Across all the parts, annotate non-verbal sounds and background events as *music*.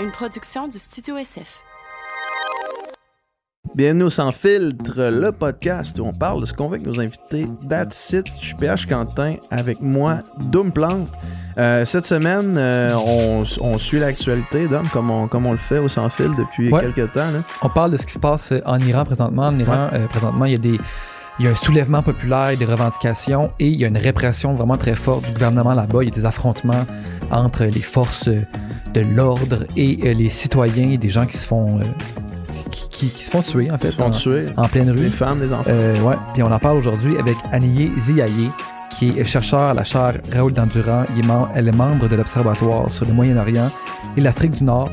une production du Studio SF. Bienvenue au Sans Filtre, le podcast où on parle de ce qu'on veut avec nos invités. That's it. Je suis PH Quentin avec moi, Doom Plante. Euh, cette semaine, euh, on, on suit l'actualité, Dom, comme on, comme on le fait au Sans Fil depuis Ouais. quelques temps. là. On parle de ce qui se passe en Iran présentement. En Iran, euh, présentement, il y a des il y a un soulèvement populaire, des revendications et il y a une répression vraiment très forte du gouvernement là-bas. Il y a des affrontements entre les forces de l'ordre et euh, les citoyens, des gens qui se font euh, qui, qui- qui se font tuer en fait se font en, tuer. en pleine Des rue. femmes, des enfants. Euh, ouais, puis on en parle aujourd'hui avec Aniye Ziaye, qui est chercheur à la chaire Raoul Dandurand. Il est mem- elle est membre de l'Observatoire sur le Moyen-Orient et l'Afrique du Nord.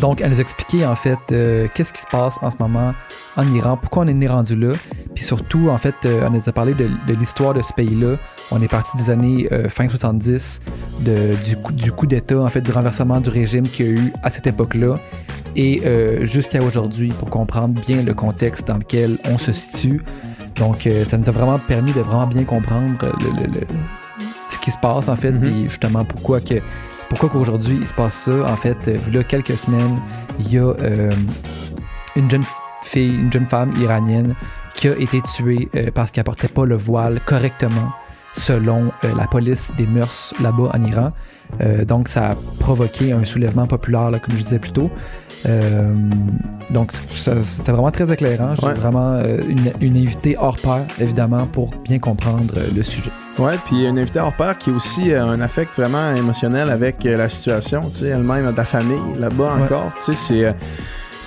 Donc, elle nous a expliqué en fait euh, qu'est-ce qui se passe en ce moment en Iran, pourquoi on est né rendu là, puis surtout, en fait, euh, elle nous a parlé de, de l'histoire de ce pays-là. On est parti des années euh, fin 70, de- du, coup, du coup d'État, en fait, du renversement du régime qu'il y a eu à cette époque-là, et euh, jusqu'à aujourd'hui, pour comprendre bien le contexte dans lequel on se situe. Donc, ça nous a vraiment permis de vraiment bien comprendre le- le- le- ce qui se passe, en fait, Mhm. puis justement, pourquoi que pourquoi qu'aujourd'hui il se passe ça? En fait, euh, là, quelques semaines, il y a euh, une jeune fille, une jeune femme iranienne qui a été tuée euh, parce qu'elle portait pas le voile correctement selon euh, la police des mœurs là-bas en Iran. Euh, donc, ça a provoqué un soulèvement populaire, là, comme je disais plus tôt. Euh, donc, ça- c'était vraiment très éclairant. J'ai Ouais. vraiment euh, une, une invitée hors pair, évidemment, pour bien comprendre le sujet. Ouais, puis une invitée hors pair qui a aussi un affect vraiment émotionnel avec la situation. Tu sais, elle-même a de la famille là-bas Ouais. encore. Tu sais, c'est.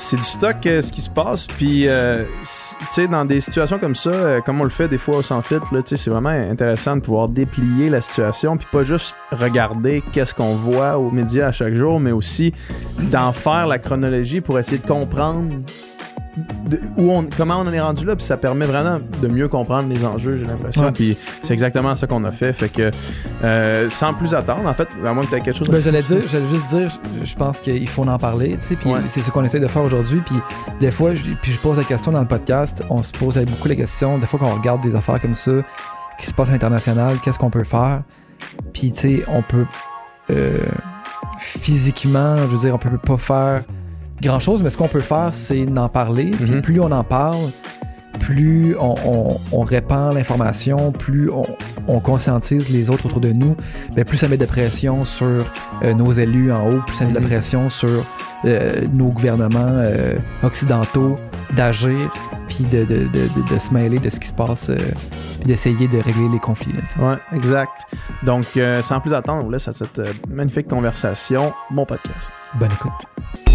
C'est du stock euh, ce qui se passe. Puis euh, tu sais dans des situations comme ça euh, comme on le fait des fois au sans filtre tu sais c'est vraiment intéressant de pouvoir déplier la situation puis pas juste regarder qu'est-ce qu'on voit aux médias à chaque jour mais aussi d'en faire la chronologie pour essayer de comprendre de- où on, comment on en est rendu là puis ça permet vraiment de mieux comprendre les enjeux j'ai l'impression. Ouais. puis c'est exactement ça qu'on a fait. Fait que euh, sans plus attendre en fait à moins que tu aies quelque chose Ben, j'allais dire, j'allais juste dire, je- je pense qu'il faut en parler, tu sais, puis Ouais. c'est ce qu'on essaie de faire aujourd'hui, puis des fois, je, puis je pose la question dans le podcast, on se pose beaucoup la question, des fois qu'on regarde des affaires comme ça, qui se passent à l'international, qu'est-ce qu'on peut faire, puis tu sais, on peut euh, physiquement, je veux dire, on peut pas faire grand-chose, mais ce qu'on peut faire, c'est d'en parler, Mhm. plus on en parle, plus on, on- on répand l'information, plus on, on conscientise les autres autour de nous, plus ça met de pression sur euh, nos élus en haut, plus ça met de Mhm. pression sur euh, nos gouvernements euh, occidentaux d'agir, puis de, de, de, de- de se mêler de ce qui se passe, puis d'essayer de régler les conflits. là. Ouais, exact. Donc, sans plus attendre, on vous laisse à cette magnifique conversation. Bon podcast. Bonne écoute.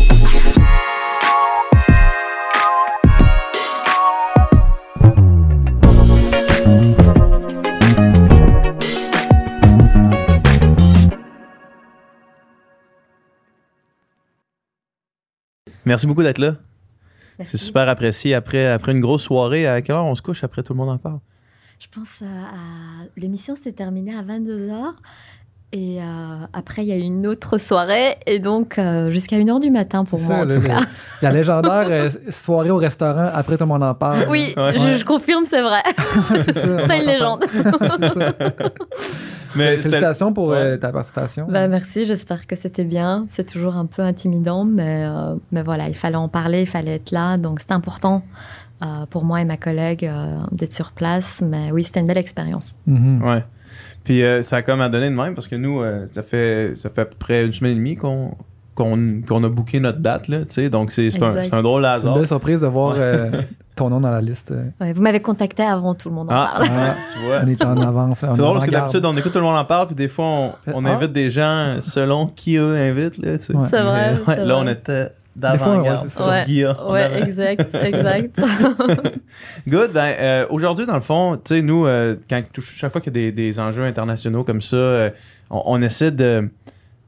Merci beaucoup d'être là. C'est super apprécié. Après, après une grosse soirée, à quelle heure on se couche après tout le monde en parle? Je pense à, à- l'émission s'est terminée à 22h et euh, après il y a eu une autre soirée et donc euh, jusqu'à 1h du matin pour moi ça, en là, tout le- cas. La légendaire euh, soirée au restaurant, après tout le monde en parle. Oui, Ouais. je, je confirme, c'est vrai. *laughs* c'est une légende. *laughs* Mais c'était- Félicitations pour euh, ta participation. Bah, merci, j'espère que c'était bien. C'est toujours un peu intimidant, mais, euh, mais voilà, il fallait en parler, il fallait être là. Donc c'était important euh, pour moi et ma collègue euh, d'être sur place. Mais oui, c'était une belle expérience. Mhm. Ouais. Puis euh, ça a comme à donner de même parce que nous, euh, ça, fait, ça fait à peu près une semaine et demie qu'on qu'on qu'on a booké notre date. Là, tu sais. donc c'est c'est un, un drôle C'est une hasard. belle surprise de voir Ouais. *laughs* ton nom dans la liste. Ouais, vous m'avez contacté avant tout le monde en Ah, parle. Ah, tu vois. on est en avance. C'est drôle parce que d'habitude, on écoute tout le monde en parle, puis des fois, on, on Ah. invite des gens selon qui eux invitent. Là, tu sais. Ouais. C'est vrai, Mais, ouais, c'est là, vrai. on était d'avant-garde sur Ouais. Guilla. Ouais, avait- exact, exact. *laughs* Good. Ben, euh, aujourd'hui, dans le fond, tu sais, nous, euh, quand, chaque fois qu'il y a des, des enjeux internationaux comme ça, euh, on, on essaie de,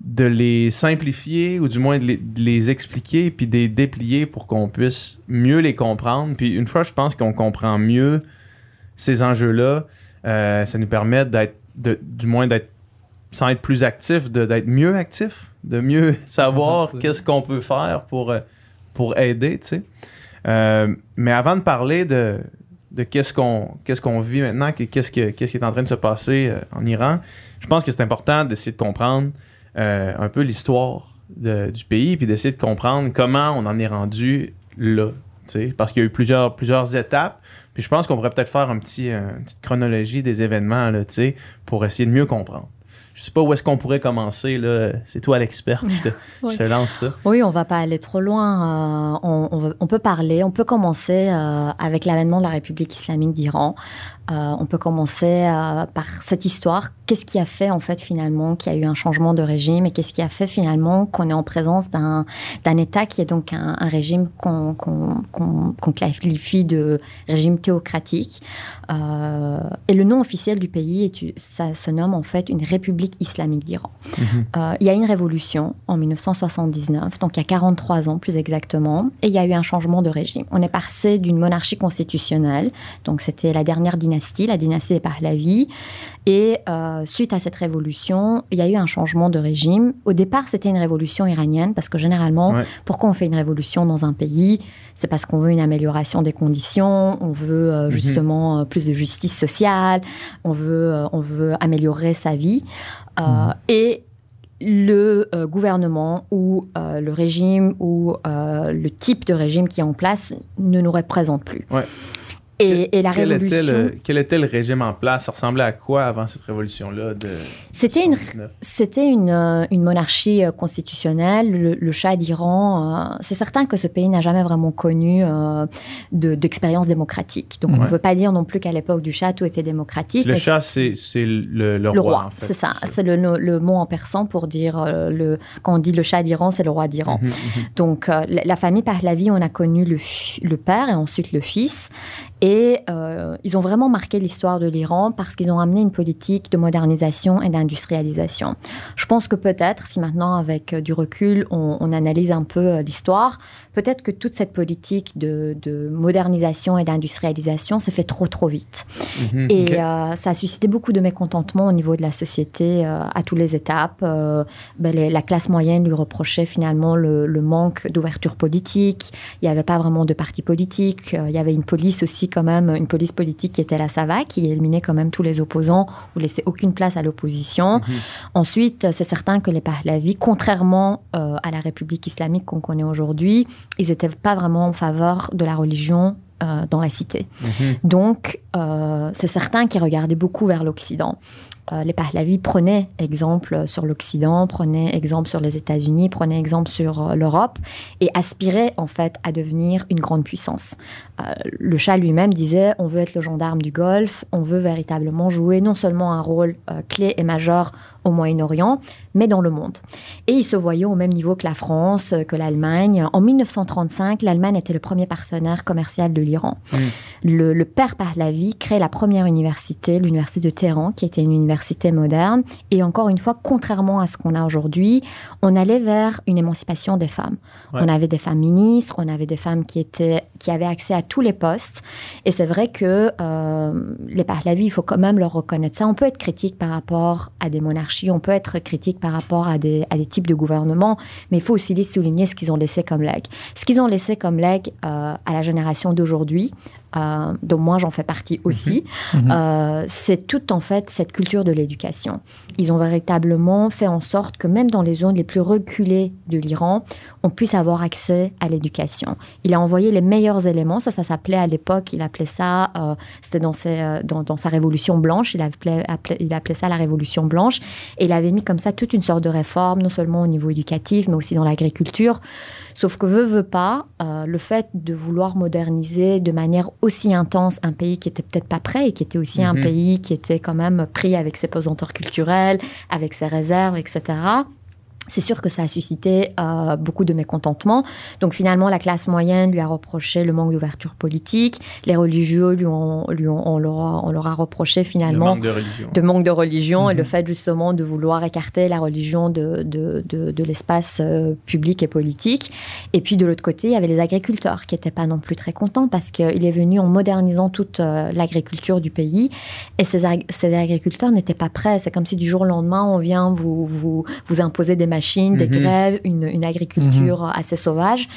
de les simplifier ou du moins de les, de les expliquer puis de les déplier pour qu'on puisse mieux les comprendre. Puis une fois, je pense qu'on comprend mieux ces enjeux-là, euh, ça nous permet d'être, du moins d'être, sans être plus actif, de- d'être mieux actif, de mieux *laughs* savoir qu'est-ce qu'on peut faire pour, euh, pour aider, tu sais. Euh, mais avant de parler de, de qu'est-ce qu'on qu'est-ce qu'on vit maintenant, que- qu'est-ce, que, qu'est-ce qui est en train de se passer en Iran, je pense que c'est important d'essayer de comprendre euh, un peu l'histoire du pays, puis d'essayer de comprendre comment on en est rendu là. Parce qu'il y a eu plusieurs, plusieurs étapes. Puis je pense qu'on pourrait peut-être faire un petit, euh, une petite chronologie des événements là, pour essayer de mieux comprendre. Je sais pas où est-ce qu'on pourrait commencer. là. C'est toi l'experte. Je, te- *laughs* Oui. je te lance ça. Oui, on va pas aller trop loin. Euh, on, on va- on peut parler, on peut commencer euh, avec l'avènement de la République islamique d'Iran. Euh, on peut commencer euh, par cette histoire. Qu'est-ce qui a fait en fait finalement qu'il y a eu un changement de régime et qu'est-ce qui a fait finalement qu'on est en présence d'un État qui est donc un, un régime qu'on qu'on- qu'on qualifie de régime théocratique. Euh, et le nom officiel du pays, est, ça se nomme en fait une République islamique d'Iran. Euh, il y a une révolution en 1979, donc il y a 43 ans plus exactement, et il y a eu un changement de régime. On est passé d'une monarchie constitutionnelle, donc c'était la dernière dynastie, la dynastie des Pahlavis, et euh, suite à cette révolution, il y a eu un changement de régime. Au départ, c'était une révolution iranienne, parce que généralement, Ouais. pourquoi on fait une révolution dans un pays? C'est parce qu'on veut une amélioration des conditions, on veut euh, Mhm. justement euh, plus de justice sociale, on veut, euh, on veut améliorer sa vie. Mhm. Et le euh, gouvernement ou euh, le régime ou euh, le type de régime qui est en place ne nous représente plus. Ouais. Et, et la quel, était révolution, le, quel était le régime en place? Ça ressemblait à quoi avant cette révolution-là c'était une 79? C'était une, euh, une monarchie euh, constitutionnelle. Le, le Shah d'Iran, euh, c'est certain que ce pays n'a jamais vraiment connu euh, de- d'expérience démocratique. Donc on ne peut pas dire non plus qu'à l'époque du Shah, tout était démocratique. Le chat, c'est le, le le roi, roi, en fait. c'est ça. C'est le, mot en persan pour dire euh, le quand on dit le Shah d'Iran, c'est le roi d'Iran. Mhm, mhm. Donc, la, la famille Pahlavi, on a connu le, le père et ensuite le fils. Et euh, ils ont vraiment marqué l'histoire de l'Iran parce qu'ils ont amené une politique de modernisation et d'industrialisation. Je pense que peut-être, si maintenant, avec euh, du recul, on, on analyse un peu euh, l'histoire, peut-être que toute cette politique de, de modernisation et d'industrialisation s'est fait trop, trop vite. Mhm. Et euh, ça a suscité beaucoup de mécontentement au niveau de la société euh, à toutes les étapes. Ben, les- la classe moyenne lui reprochait finalement le, le manque d'ouverture politique. Il n'y avait pas vraiment de parti politique. Il y avait une police aussi quand même, une police politique qui était la SAVA, qui éliminait quand même tous les opposants ou laissait aucune place à l'opposition. Mhm. Ensuite, c'est certain que les Pahlavis, contrairement euh, à la République islamique qu'on connaît aujourd'hui, ils n'étaient pas vraiment en faveur de la religion euh, dans la cité. Mhm. Donc, euh, c'est certain qu'ils regardaient beaucoup vers l'Occident. Euh, les Pahlavis prenaient exemple sur l'Occident, prenaient exemple sur les États-Unis, prenaient exemple sur l'Europe et aspiraient en fait à devenir une grande puissance. Le Shah lui-même disait on veut être le gendarme du Golfe, on veut véritablement jouer non seulement un rôle clé et majeur au Moyen-Orient, mais dans le monde. Et il se voyait au même niveau que la France, euh, que l'Allemagne. En 1935, l'Allemagne était le premier partenaire commercial de l'Iran. Le, le père Pahlavi crée la première université, l'université de Téhéran, qui était une université moderne. Et encore une fois, contrairement à ce qu'on a aujourd'hui, on allait vers une émancipation des femmes. Ouais. On avait des femmes ministres, on avait des femmes qui, étaient, qui avaient accès à tous les postes. Et c'est vrai que euh, les Pahlavis, il faut quand même leur reconnaître ça. On peut être critique par rapport à des monarchies, on peut être critique par rapport à des, à des types de gouvernements, mais il faut aussi les souligner ce qu'ils ont laissé comme legs. Ce qu'ils ont laissé comme legs euh, à la génération d'aujourd'hui, euh, dont moi j'en fais partie aussi, Mhm. euh, c'est toute en fait cette culture de l'éducation. Ils ont véritablement fait en sorte que même dans les zones les plus reculées de l'Iran, on puisse avoir accès à l'éducation. Il a envoyé les meilleurs éléments, ça, ça s'appelait à l'époque, il appelait ça, euh, c'était dans, ses, euh, dans, dans sa révolution blanche, il appelait, appelait- il appelait ça la révolution blanche, et il avait mis comme ça toute une sorte de réforme, non seulement au niveau éducatif, mais aussi dans l'agriculture. Sauf que veut, veut pas, euh, le fait de vouloir moderniser de manière aussi intense un pays qui était peut-être pas prêt et qui était aussi un Mhm. pays qui était quand même pris avec ses pesanteurs culturelles, avec ses réserves, etc. C'est sûr que ça a suscité euh, beaucoup de mécontentement. Donc finalement, la classe moyenne lui a reproché le manque d'ouverture politique. Les religieux lui ont, lui ont- on, leur a, on leur a reproché Le finalement manque de religion. de manque de religion et Mhm. le fait justement de vouloir écarter la religion de, de, de, de l'espace euh, public et politique. Et puis de l'autre côté, il y avait les agriculteurs qui n'étaient pas non plus très contents parce qu'il est venu en modernisant toute euh, l'agriculture du pays et ces, ag- ces agriculteurs n'étaient pas prêts. C'est comme si du jour au lendemain, on vient vous, vous, vous imposer des machines, des Mhm. grèves, une, une agriculture assez sauvage.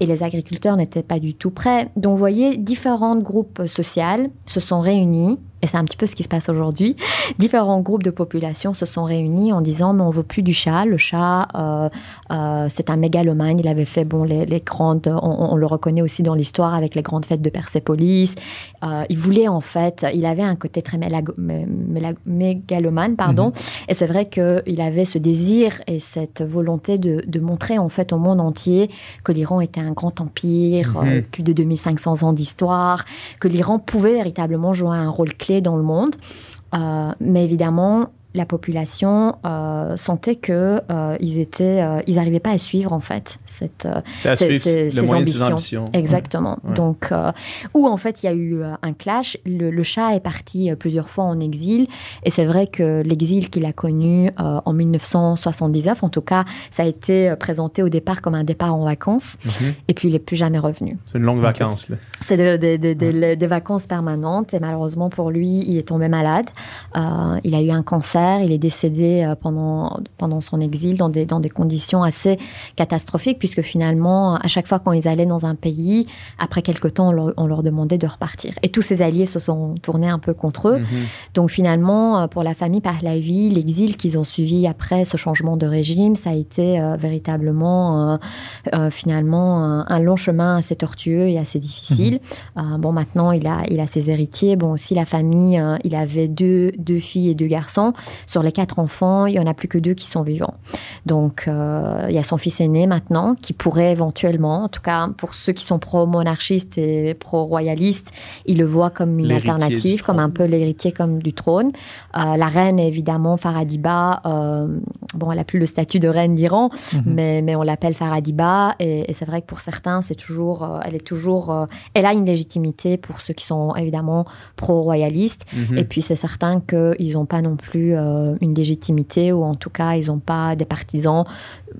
Et les agriculteurs n'étaient pas du tout prêts. Donc, vous voyez, différents groupes sociaux se sont réunis Et c'est un petit peu ce qui se passe aujourd'hui. Différents groupes de population se sont réunis en disant mais on veut plus du chat. Le chat, euh, euh, c'est un mégalomane. Il avait fait bon les, les grandes, on, on, le reconnaît aussi dans l'histoire avec les grandes fêtes de Persépolis. Euh, il voulait en fait, il avait un côté très mégalomane, pardon. Mm-hmm. Et c'est vrai qu'il avait ce désir et cette volonté de, de, montrer en fait au monde entier que l'Iran était un grand empire, mm -hmm. plus de 2500 ans d'histoire, que l'Iran pouvait véritablement jouer un rôle clé dans le monde. Euh, mais évidemment, la population euh, sentait que euh, ils étaient, euh, ils n'arrivaient pas à suivre en fait cette, à ces, ces, ces ambitions. ambitions. Exactement. Ouais. Donc, où en fait il y a eu un clash. Le, le chat est parti plusieurs fois en exil, et c'est vrai que l'exil qu'il a connu en 1979, en tout cas, ça a été présenté au départ comme un départ en vacances, mm -hmm. et puis il n'est plus jamais revenu. C'est une longue vacance. C'est de, de, de, ouais. des vacances permanentes, et malheureusement pour lui, il est tombé malade. il a eu un cancer il est décédé euh, pendant, pendant son exil dans des, dans des conditions assez catastrophiques, puisque finalement, à chaque fois quand ils allaient dans un pays, après quelque temps, on leur, on leur demandait de repartir. Et tous ses alliés se sont tournés un peu contre eux. -hmm. Donc finalement, euh, pour la famille Pahlavi, l'exil qu'ils ont suivi après ce changement de régime, ça a été euh, véritablement, euh, euh, finalement, un, un, long chemin assez tortueux et assez difficile. -hmm. bon, maintenant, il a, il a ses héritiers. Bon, aussi, la famille, il avait deux, deux filles et deux garçons. Sur les quatre enfants, il n'y en a plus que deux qui sont vivants. Donc, euh, il y a son fils aîné maintenant qui pourrait éventuellement, en tout cas pour ceux qui sont pro-monarchistes et pro-royalistes, ils le voient comme une alternative, comme un peu l'héritier comme du trône. Euh, la reine, évidemment, Faradiba, euh, bon, elle n'a plus le statut de reine d'Iran, mm -hmm. mais, mais on l'appelle Faradiba. Et, et c'est vrai que pour certains, c'est toujours, euh, elle est toujours, elle a une légitimité pour ceux qui sont évidemment pro-royalistes. Mm -hmm. Et puis c'est certain qu'ils n'ont pas non plus une légitimité ou en tout cas ils n'ont pas des partisans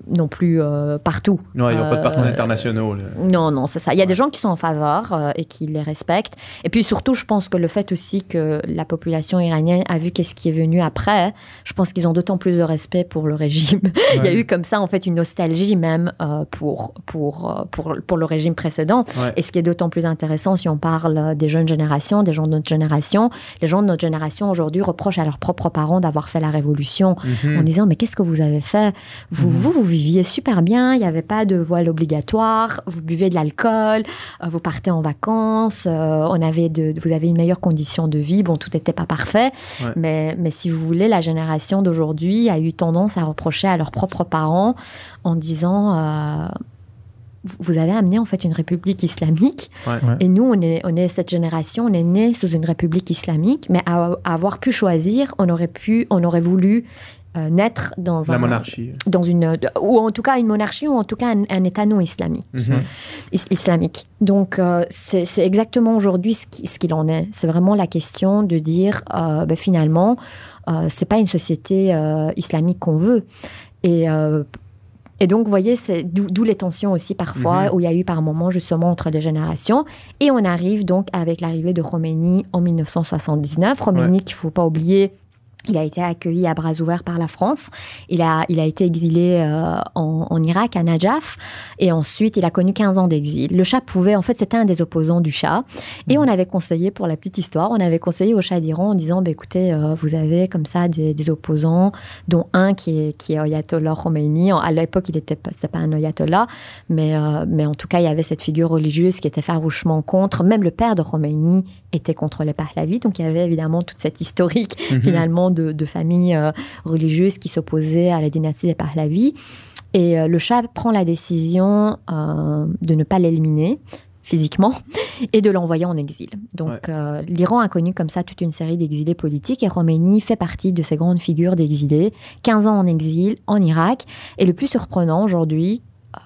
non plus euh, partout. Non, ils n'ont pas de partisans internationaux. Là. Non, non, c'est ça. Il y a ouais. des gens qui sont en faveur euh, et qui les respectent. Et puis surtout, je pense que le fait aussi que la population iranienne a vu qu'est-ce qui est venu après, je pense qu'ils ont d'autant plus de respect pour le régime. Ouais. *laughs* Il y a eu comme ça en fait une nostalgie même pour, pour, pour, pour le régime précédent. Ouais. Et ce qui est d'autant plus intéressant si on parle des jeunes générations, des gens de notre génération, les gens de notre génération aujourd'hui reprochent à leurs propres parents d'avoir fait la révolution mm -hmm. en disant mais qu'est-ce que vous avez fait? Vous, mm -hmm. vous, vous viviez super bien, il n'y avait pas de voile obligatoire, vous buvez de l'alcool, euh, vous partez en vacances, euh, on avait de, vous avez une meilleure condition de vie. Bon, tout n'était pas parfait, ouais. mais, mais si vous voulez, la génération d'aujourd'hui a eu tendance à reprocher à leurs propres parents en disant euh, vous avez amené en fait une république islamique ouais. et nous on est, on est cette génération on est né sous une république islamique mais à, à avoir pu choisir on aurait pu on aurait voulu euh, naître dans la un, monarchie dans une ou en tout cas une monarchie ou en tout cas un, un état non islamique mm -hmm. is, islamique donc euh, c'est exactement aujourd'hui ce qu'il qu en est c'est vraiment la question de dire euh, ben, finalement c'est pas une société islamique qu'on veut et et donc, vous voyez, c'est d'où les tensions aussi parfois, mm -hmm. où il y a eu par moments justement entre les générations. Et on arrive donc avec l'arrivée de Khomeini en 1979. Khomeini, ouais. qu'il ne faut pas oublier, il a été accueilli à bras ouverts par la France. Il a, il a été exilé euh, en, en, Irak, à Najaf. Et ensuite, il a connu 15 ans d'exil. Le chat pouvait, en fait, c'était un des opposants du chat. Et mmh. on avait conseillé, pour la petite histoire, on avait conseillé au chat d'Iran en disant, bah, écoutez, euh, vous avez comme ça des, des, opposants, dont un qui est, qui est Ayatollah Khomeini. À l'époque, il n'était pas, pas un Ayatollah, mais, euh, mais en tout cas, il y avait cette figure religieuse qui était farouchement contre. Même le père de Khomeini était contre les Pahlavis. Donc, il y avait évidemment toute cette historique, mmh. finalement, de, de familles euh, religieuses qui s'opposaient à la dynastie des Pahlavis. Et euh, le Shah prend la décision euh, de ne pas l'éliminer physiquement *laughs* et de l'envoyer en exil. Donc ouais. euh, l'Iran a connu comme ça toute une série d'exilés politiques et Khomeini fait partie de ces grandes figures d'exilés, 15 ans en exil en Irak. Et le plus surprenant aujourd'hui,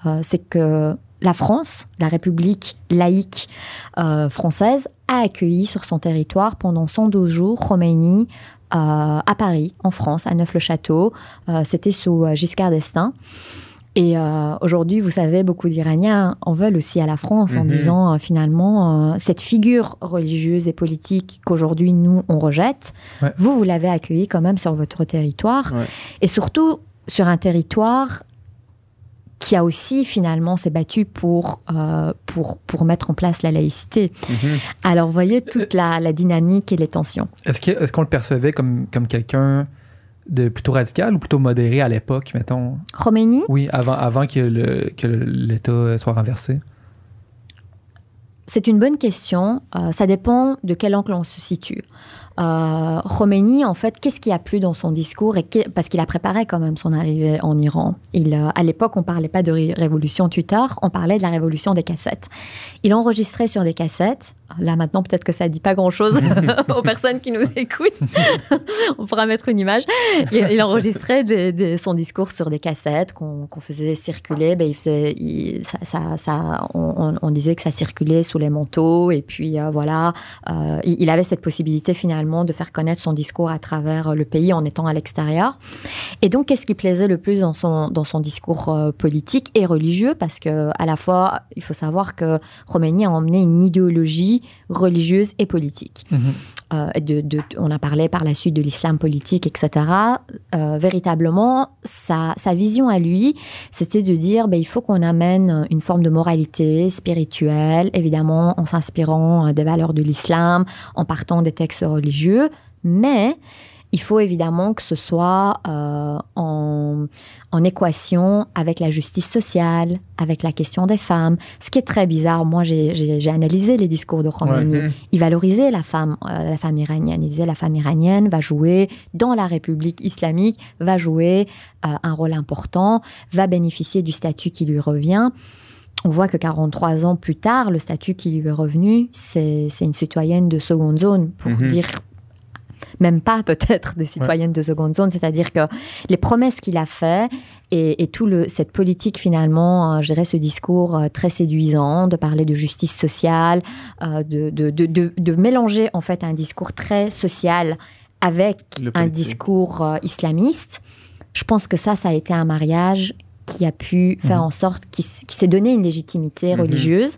euh, c'est que la France, la République laïque euh, française, a accueilli sur son territoire pendant 112 jours Khomeini à Paris, en France, à Neuf-le-Château. Euh, C'était sous euh, Giscard d'Estaing. Et euh, aujourd'hui, vous savez, beaucoup d'Iraniens en veulent aussi à la France en disant euh, finalement, euh, cette figure religieuse et politique qu'aujourd'hui nous, on rejette, ouais. vous, vous l'avez accueillie quand même sur votre territoire. Ouais. Et surtout sur un territoire qui a aussi finalement s'est battu pour, euh, pour, pour mettre en place la laïcité. Mhm. Alors, vous voyez toute la, la dynamique et les tensions. Est-ce qu'on le percevait comme, comme quelqu'un de plutôt radical ou plutôt modéré à l'époque, mettons? Khomeini, Oui, avant, avant que, le- que l'État soit renversé. c'est une bonne question. Euh, ça dépend de quel angle on se situe. Euh, Khomeini, en fait, qu'est-ce qui a plu dans son discours et Parce qu'il a préparé quand même son arrivée en Iran. Euh, à l'époque, on parlait pas de ré- révolution tuteur, on parlait de la révolution des cassettes. Il enregistrait sur des cassettes. Là maintenant, peut-être que ça dit pas grand-chose *laughs* aux personnes qui nous écoutent. *laughs* on pourra mettre une image. Il, il enregistrait des- des- son discours sur des cassettes qu'on faisait circuler. Ben, il faisait, il- ça, ça- ça- on, disait que ça circulait sous les manteaux. Et puis euh, voilà, euh, il, il avait cette possibilité finalement de faire connaître son discours à travers le pays en étant à l'extérieur. Et donc, qu'est-ce qui plaisait le plus dans son, dans son discours euh, politique et religieux? Parce que à la fois, il faut savoir que Khomeini a emmené une idéologie religieuse et politique. Euh, de, de- on a parlé par la suite de l'islam politique, etc. Euh, véritablement, sa, sa vision à lui, c'était de dire ben, il faut qu'on amène une forme de moralité spirituelle, évidemment en s'inspirant euh, des valeurs de l'islam, en partant des textes religieux, mais il faut évidemment que ce soit euh, en, en équation avec la justice sociale, avec la question des femmes. Ce qui est très bizarre, moi j'ai- analysé les discours de Khomeini. Il valorisait la femme, euh, la femme iranienne. Il disait la femme iranienne va jouer dans la République islamique, va jouer euh, un rôle important, va bénéficier du statut qui lui revient. On voit que 43 ans plus tard, le statut qui lui est revenu, c'est c'est une citoyenne de seconde zone, pour Mhm. dire même pas peut-être de citoyenne de seconde zone, c'est-à-dire que les promesses qu'il a fait et, et tout le, cette politique finalement, euh, je dirais ce discours euh, très séduisant de parler de justice sociale, euh, de, de, de, de- mélanger en fait un discours très social avec un discours islamiste. Je pense que ça, ça a été un mariage qui a pu faire Mhm. en sorte qu'il s'est donné une légitimité Mhm. religieuse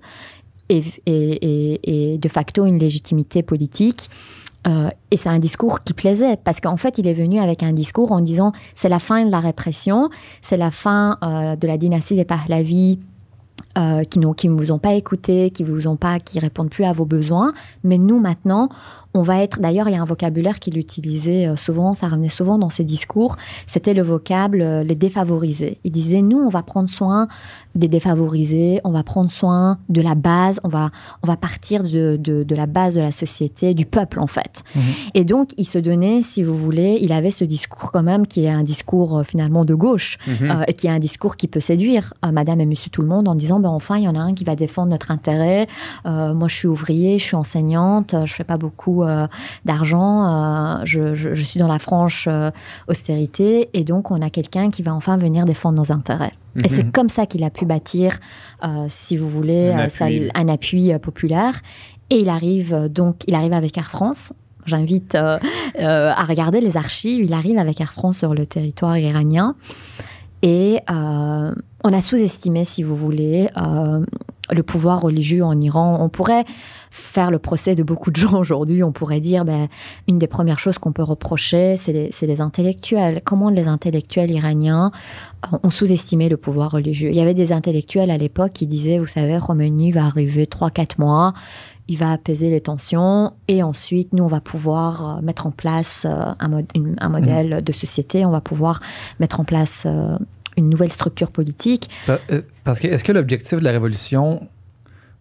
et, et- et- et de facto une légitimité politique. Euh, et c'est un discours qui plaisait parce qu'en fait, il est venu avec un discours en disant c'est la fin de la répression, c'est la fin euh, de la dynastie des Pahlavis euh, qui qui ne vous ont pas écouté, qui vous ont pas, qui répondent plus à vos besoins. Mais nous maintenant, on va être. D'ailleurs, il y a un vocabulaire qu'il utilisait euh, souvent, ça revenait souvent dans ses discours. C'était le vocable les défavorisés. Il disait nous, on va prendre soin des défavorisés, on va prendre soin de la base, on va on va partir de, de, de la base de la société, du peuple en fait. Mhm. Et donc, il se donnait, si vous voulez, il avait ce discours quand même qui est un discours euh, finalement de gauche euh, et qui est un discours qui peut séduire euh, madame et monsieur tout le monde en disant ben enfin il y en a un qui va défendre notre intérêt moi je suis ouvrier je suis enseignante je fais pas beaucoup d'argent je, je- je suis dans la franche austérité et donc on a quelqu'un qui va enfin venir défendre nos intérêts et c'est Mhm. comme ça qu'il a pu bâtir euh, si vous voulez Un euh, appui. un appui euh, populaire et il arrive donc il arrive avec Air France J'invite euh, euh, à regarder les archives. Il arrive avec Air France sur le territoire iranien. Et euh, on a sous-estimé, si vous voulez, le pouvoir religieux en Iran. On pourrait faire le procès de beaucoup de gens aujourd'hui. On pourrait dire, ben, une des premières choses qu'on peut reprocher, c'est les, les intellectuels. Comment les intellectuels iraniens ont sous-estimé le pouvoir religieux Il y avait des intellectuels à l'époque qui disaient, vous savez, Khomeini va arriver 3-4 mois, il va apaiser les tensions et ensuite, nous, on va pouvoir euh, mettre en place euh, un, mod- une- un modèle de société, on va pouvoir mettre en place euh, une nouvelle structure politique. Pa- Parce que est-ce que l'objectif de la révolution,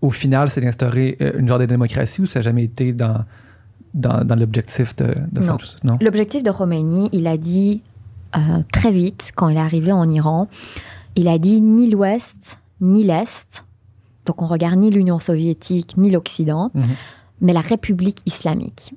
au final, c'est d'instaurer euh, une genre de démocratie ou ça n'a jamais été dans, dans, dans l'objectif de, de faire tout ça? Non? L'objectif de Khomeini, il a dit euh, très vite, quand il est arrivé en Iran, il a dit ni l'Ouest, ni l'Est. Donc on regarde ni l'Union soviétique, ni l'Occident, Mhm. mais la République islamique.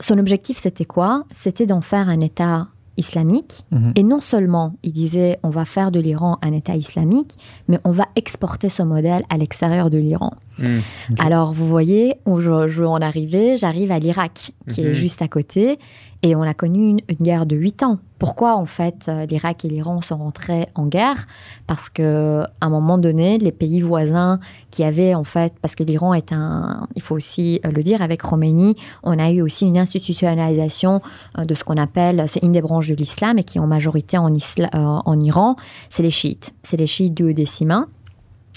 Son objectif, c'était quoi? C'était d'en faire un État islamique. Mhm. Et non seulement, il disait, on va faire de l'Iran un État islamique, mais on va exporter ce modèle à l'extérieur de l'Iran. Mhm. Alors, vous voyez, où je, je veux en arriver, j'arrive à l'Irak, qui Mhm. est juste à côté. Et on a connu une, guerre de huit ans. Pourquoi en fait euh, l'Irak et l'Iran sont rentrés en guerre? Parce que à un moment donné, les pays voisins qui avaient en fait, parce que l'Iran est un, il faut aussi euh, le dire, avec Khomeini, on a eu aussi une institutionnalisation euh, de ce qu'on appelle, c'est une des branches de l'islam et qui est en majorité en, isla- en Iran, c'est les chiites. C'est les chiites du Haut-Décimain.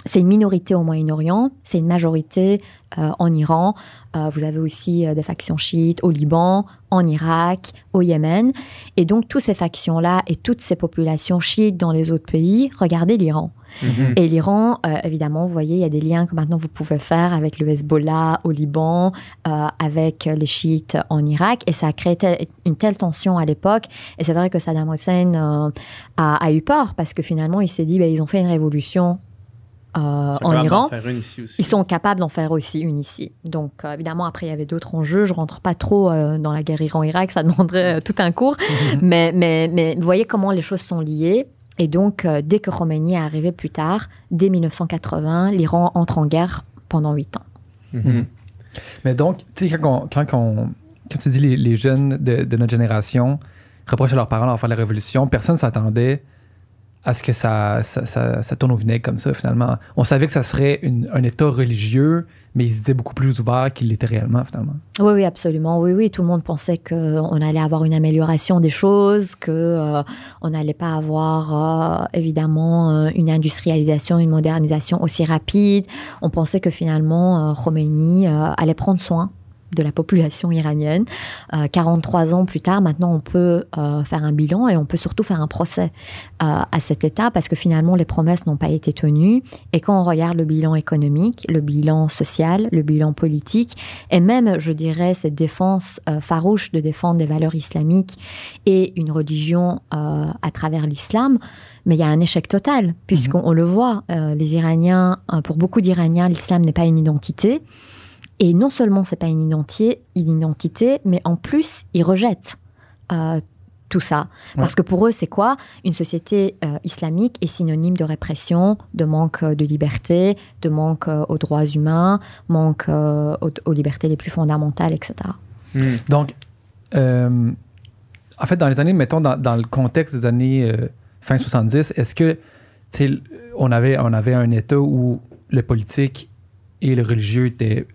C'est une minorité au Moyen-Orient, c'est une majorité en Iran. Euh, vous avez aussi euh, des factions chiites au Liban, en Irak, au Yémen. Et donc, toutes ces factions-là et toutes ces populations chiites dans les autres pays, regardez l'Iran. Mhm. Et l'Iran, euh, évidemment, vous voyez, il y a des liens que maintenant vous pouvez faire avec le Hezbollah au Liban, euh, avec les chiites en Irak. Et ça a créé une telle tension à l'époque. Et c'est vrai que Saddam Hussein euh, a, a eu peur parce que finalement, il s'est dit, ben, ils ont fait une révolution en capables d'en Iran. faire une ici aussi. Ils sont capables d'en faire aussi une ici. Donc, euh, évidemment, après, il y avait d'autres enjeux. Je rentre pas trop euh, dans la guerre Iran-Irak, ça *laughs* demanderait euh, tout un cours. *laughs* mais, mais, mais vous voyez comment les choses sont liées. Et donc, euh, dès que Khomeini est arrivé plus tard, dès 1980, l'Iran entre en guerre pendant huit ans. Mhm. Mais donc, tu sais, quand, on- quand, on- quand tu dis les, les jeunes de, de notre génération reprochent à leurs parents d'avoir fait la révolution, personne ne s'attendait à ce que ça, ça, ça- tourne au vinaigre comme ça, finalement. On savait que ça serait un État religieux, mais ils étaient beaucoup plus ouverts qu'il l'était réellement, finalement. Oui, oui, absolument. Oui, oui, tout le monde pensait qu'on allait avoir une amélioration des choses, que euh, on n'allait pas avoir euh, évidemment euh, une industrialisation, une modernisation aussi rapide. On pensait que finalement euh, euh, allait prendre soin de la population iranienne. Euh, 43 ans plus tard, maintenant, on peut euh, faire un bilan et on peut surtout faire un procès euh, à cet État parce que finalement, les promesses n'ont pas été tenues. Et quand on regarde le bilan économique, le bilan social, le bilan politique, et même, je dirais, cette défense euh, farouche de défendre des valeurs islamiques et une religion à travers l'islam, mais il y a un échec total, puisqu'on on le voit, euh, les Iraniens, pour beaucoup d'Iraniens, l'islam n'est pas une identité. Et non seulement c'est pas une identité, une identité, mais en plus, ils rejettent euh, tout ça. Parce que pour eux, c'est quoi? Une société euh, islamique est synonyme de répression, de manque euh, de liberté, de manque euh, aux droits humains, manque euh, aux, aux libertés les plus fondamentales, etc. Mhm. Donc, euh, en fait, dans les années, mettons, dans, dans le contexte des années euh, fin 70, est-ce que, on avait, on avait un État où le politique et le religieux étaient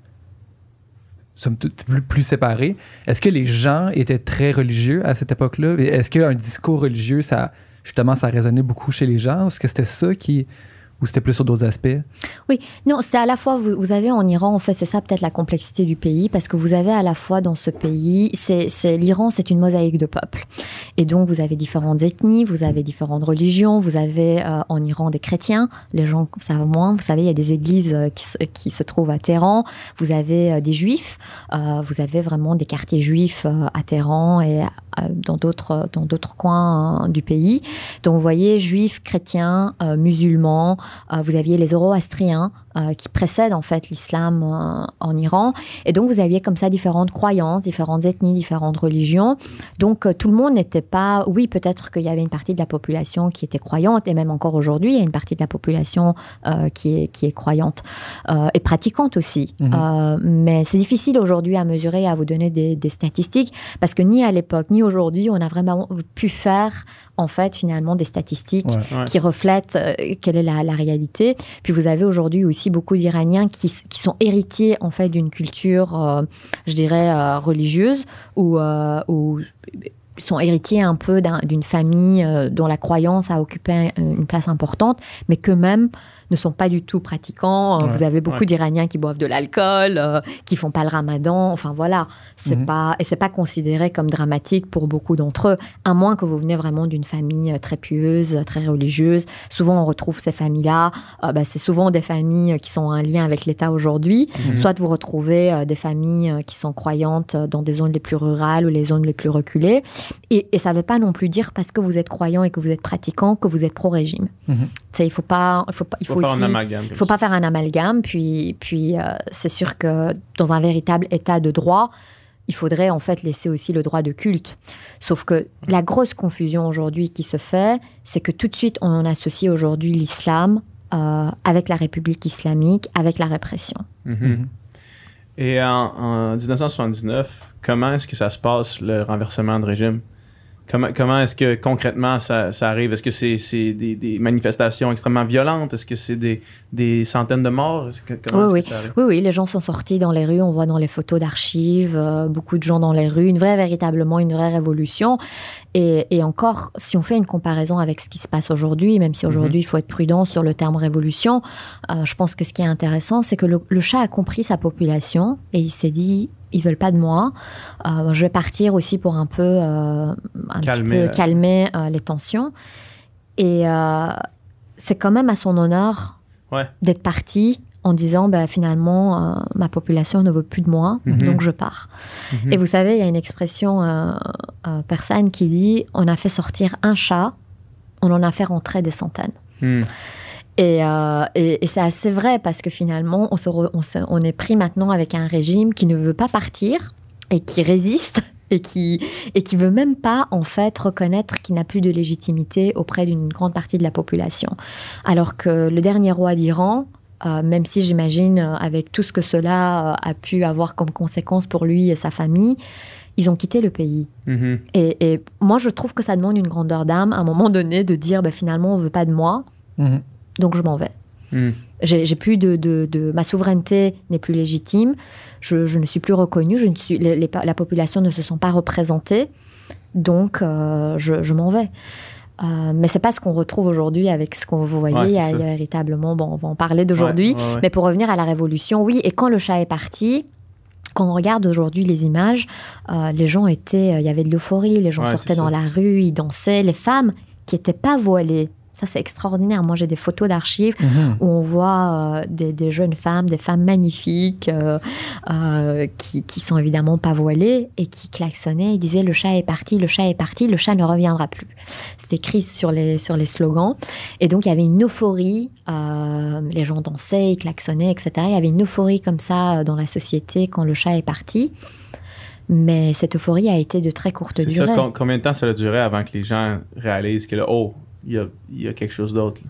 somme toute, plus, plus séparés. Est-ce que les gens étaient très religieux à cette époque-là? Est-ce qu'un discours religieux, ça, justement, ça résonnait beaucoup chez les gens? Ou est-ce que c'était ça qui... Ou c'était plus sur d'autres aspects? Non, c'est à la fois, vous, avez en Iran, en fait, c'est ça peut-être la complexité du pays, parce que vous avez à la fois dans ce pays, c'est l'Iran, c'est une mosaïque de peuples. Et donc, vous avez différentes ethnies, vous avez différentes religions, vous avez euh, en Iran des chrétiens, les gens savent moins, vous savez, il y a des églises euh, qui, qui se trouvent à Téhéran, vous avez euh, des juifs, vous avez vraiment des quartiers juifs à Téhéran et dans d'autres dans d'autres coins euh, du pays. Donc, vous voyez, juifs, chrétiens, euh, musulmans, euh, vous aviez les zoroastriens euh, qui précèdent en fait l'islam euh, en Iran. Et donc vous aviez comme ça différentes croyances, différentes ethnies, différentes religions. Donc euh, tout le monde n'était pas... Oui, peut-être qu'il y avait une partie de la population qui était croyante, et même encore aujourd'hui, il y a une partie de la population euh, qui, est, qui est croyante et pratiquante aussi. Mhm. Mais c'est difficile aujourd'hui à mesurer, à vous donner des, des statistiques, parce que ni à l'époque, ni aujourd'hui, on a vraiment pu faire en fait finalement des statistiques Ouais. Ouais. qui reflètent euh, quelle est la, la réalité. Puis vous avez aujourd'hui aussi beaucoup d'Iraniens qui, sont héritiers en fait d'une culture, euh, je dirais, euh, religieuse ou, ou sont héritiers un peu d'un- d'une famille euh, dont la croyance a occupé un- une place importante, mais qu'eux-mêmes ne sont pas du tout pratiquants. Euh, Ouais. Vous avez beaucoup Ouais. d'Iraniens qui boivent de l'alcool, euh, qui font pas le ramadan. Enfin voilà, c'est Mhm. pas et c'est pas considéré comme dramatique pour beaucoup d'entre eux, à moins que vous venez vraiment d'une famille euh, très pieuse, euh, très religieuse. Souvent, on retrouve ces familles-là. euh, bah, c'est souvent des familles euh, qui sont en lien avec l'État aujourd'hui. Mhm. Soit vous retrouvez euh, des familles euh, qui sont croyantes euh, dans des zones les plus rurales ou les zones les plus reculées. Et, et ça ne veut pas non plus dire parce que vous êtes croyant et que vous êtes pratiquant que vous êtes pro-régime. Tu sais, Il faut pas, il faut pas, il Faut faut faire aussi. un amalgame. Il faut pas faire un amalgame, puis, puis euh, c'est sûr que dans un véritable état de droit, il faudrait en fait laisser aussi le droit de culte. Sauf que la grosse confusion aujourd'hui qui se fait, c'est que tout de suite on associe aujourd'hui l'islam euh, avec la République islamique, avec la répression. Mhm. Mhm. Et en, en 1979, comment est-ce que ça se passe, le renversement de régime? Comment, comment est-ce que concrètement ça, ça arrive? Est-ce que c'est des, des manifestations extrêmement violentes? Est-ce que c'est des, des centaines de morts? Que- comment Oui, est-ce que ça arrive? Oui, oui, les gens sont sortis dans les rues, on voit dans les photos d'archives, euh, beaucoup de gens dans les rues, une vraie, véritablement une vraie révolution. Et, et encore, si on fait une comparaison avec ce qui se passe aujourd'hui, même si aujourd'hui il faut être prudent sur le terme révolution, euh, je pense que ce qui est intéressant, c'est que le, le chat a compris sa population et il s'est dit, ils veulent pas de moi, Euh, je vais partir aussi pour un peu, euh, un petit Calmer, peu calmer euh, les tensions. Et c'est quand même à son honneur Ouais. d'être parti en disant bah, finalement ma population ne veut plus de moi, Mhm. donc je pars. Mhm. Et vous savez, il y a une expression persane qui dit on a fait sortir un chat, on en a fait rentrer des centaines. Hmm. Et, euh, et- et c'est assez vrai parce que finalement, on, se re- on, se- on est pris maintenant avec un régime qui ne veut pas partir et qui résiste *laughs* et qui et qui veut même pas en fait reconnaître qu'il n'a plus de légitimité auprès d'une grande partie de la population. Alors que le dernier roi d'Iran, euh, même si j'imagine euh, avec tout ce que cela euh, a pu avoir comme conséquence pour lui et sa famille, ils ont quitté le pays. Mhm. Et, et moi, je trouve que ça demande une grandeur d'âme à un moment donné de dire bah, finalement, on veut pas de moi, Mhm. Donc je m'en vais. Hmm. J'ai plus de, de- de- ma souveraineté n'est plus légitime. Je, je ne suis plus reconnue. Je ne suis, les- les- la population ne se sent pas représentée. Donc, euh, je, je m'en vais. Euh, mais c'est pas ce qu'on retrouve aujourd'hui avec ce qu'on vous voyez. Ouais, il, y a, ça. il y a véritablement, bon, on va en parler d'aujourd'hui. Ouais, ouais, ouais. Mais pour revenir à la révolution, oui. Et quand le chat est parti, quand on regarde aujourd'hui les images, euh, les gens étaient, euh, il y avait de l'euphorie, les gens sortaient dans la rue, ils dansaient, les femmes qui n'étaient pas voilées. Ça, c'est extraordinaire. Moi, j'ai des photos d'archives Mhm. où on voit euh, des, des jeunes femmes, des femmes magnifiques euh, euh, qui, qui sont évidemment pas voilées et qui klaxonnaient. Ils disaient le chat est parti, le chat est parti, le chat ne reviendra plus. C'était écrit sur les, sur les slogans. Et donc il y avait une euphorie. les gens dansaient, ils klaxonnaient, etc. Il y avait une euphorie comme ça dans la société quand le chat est parti. Mais cette euphorie a été de très courte ça, durée. com- combien de temps ça a duré avant que les gens réalisent que là, oh, il y a, il y a quelque chose d'autre?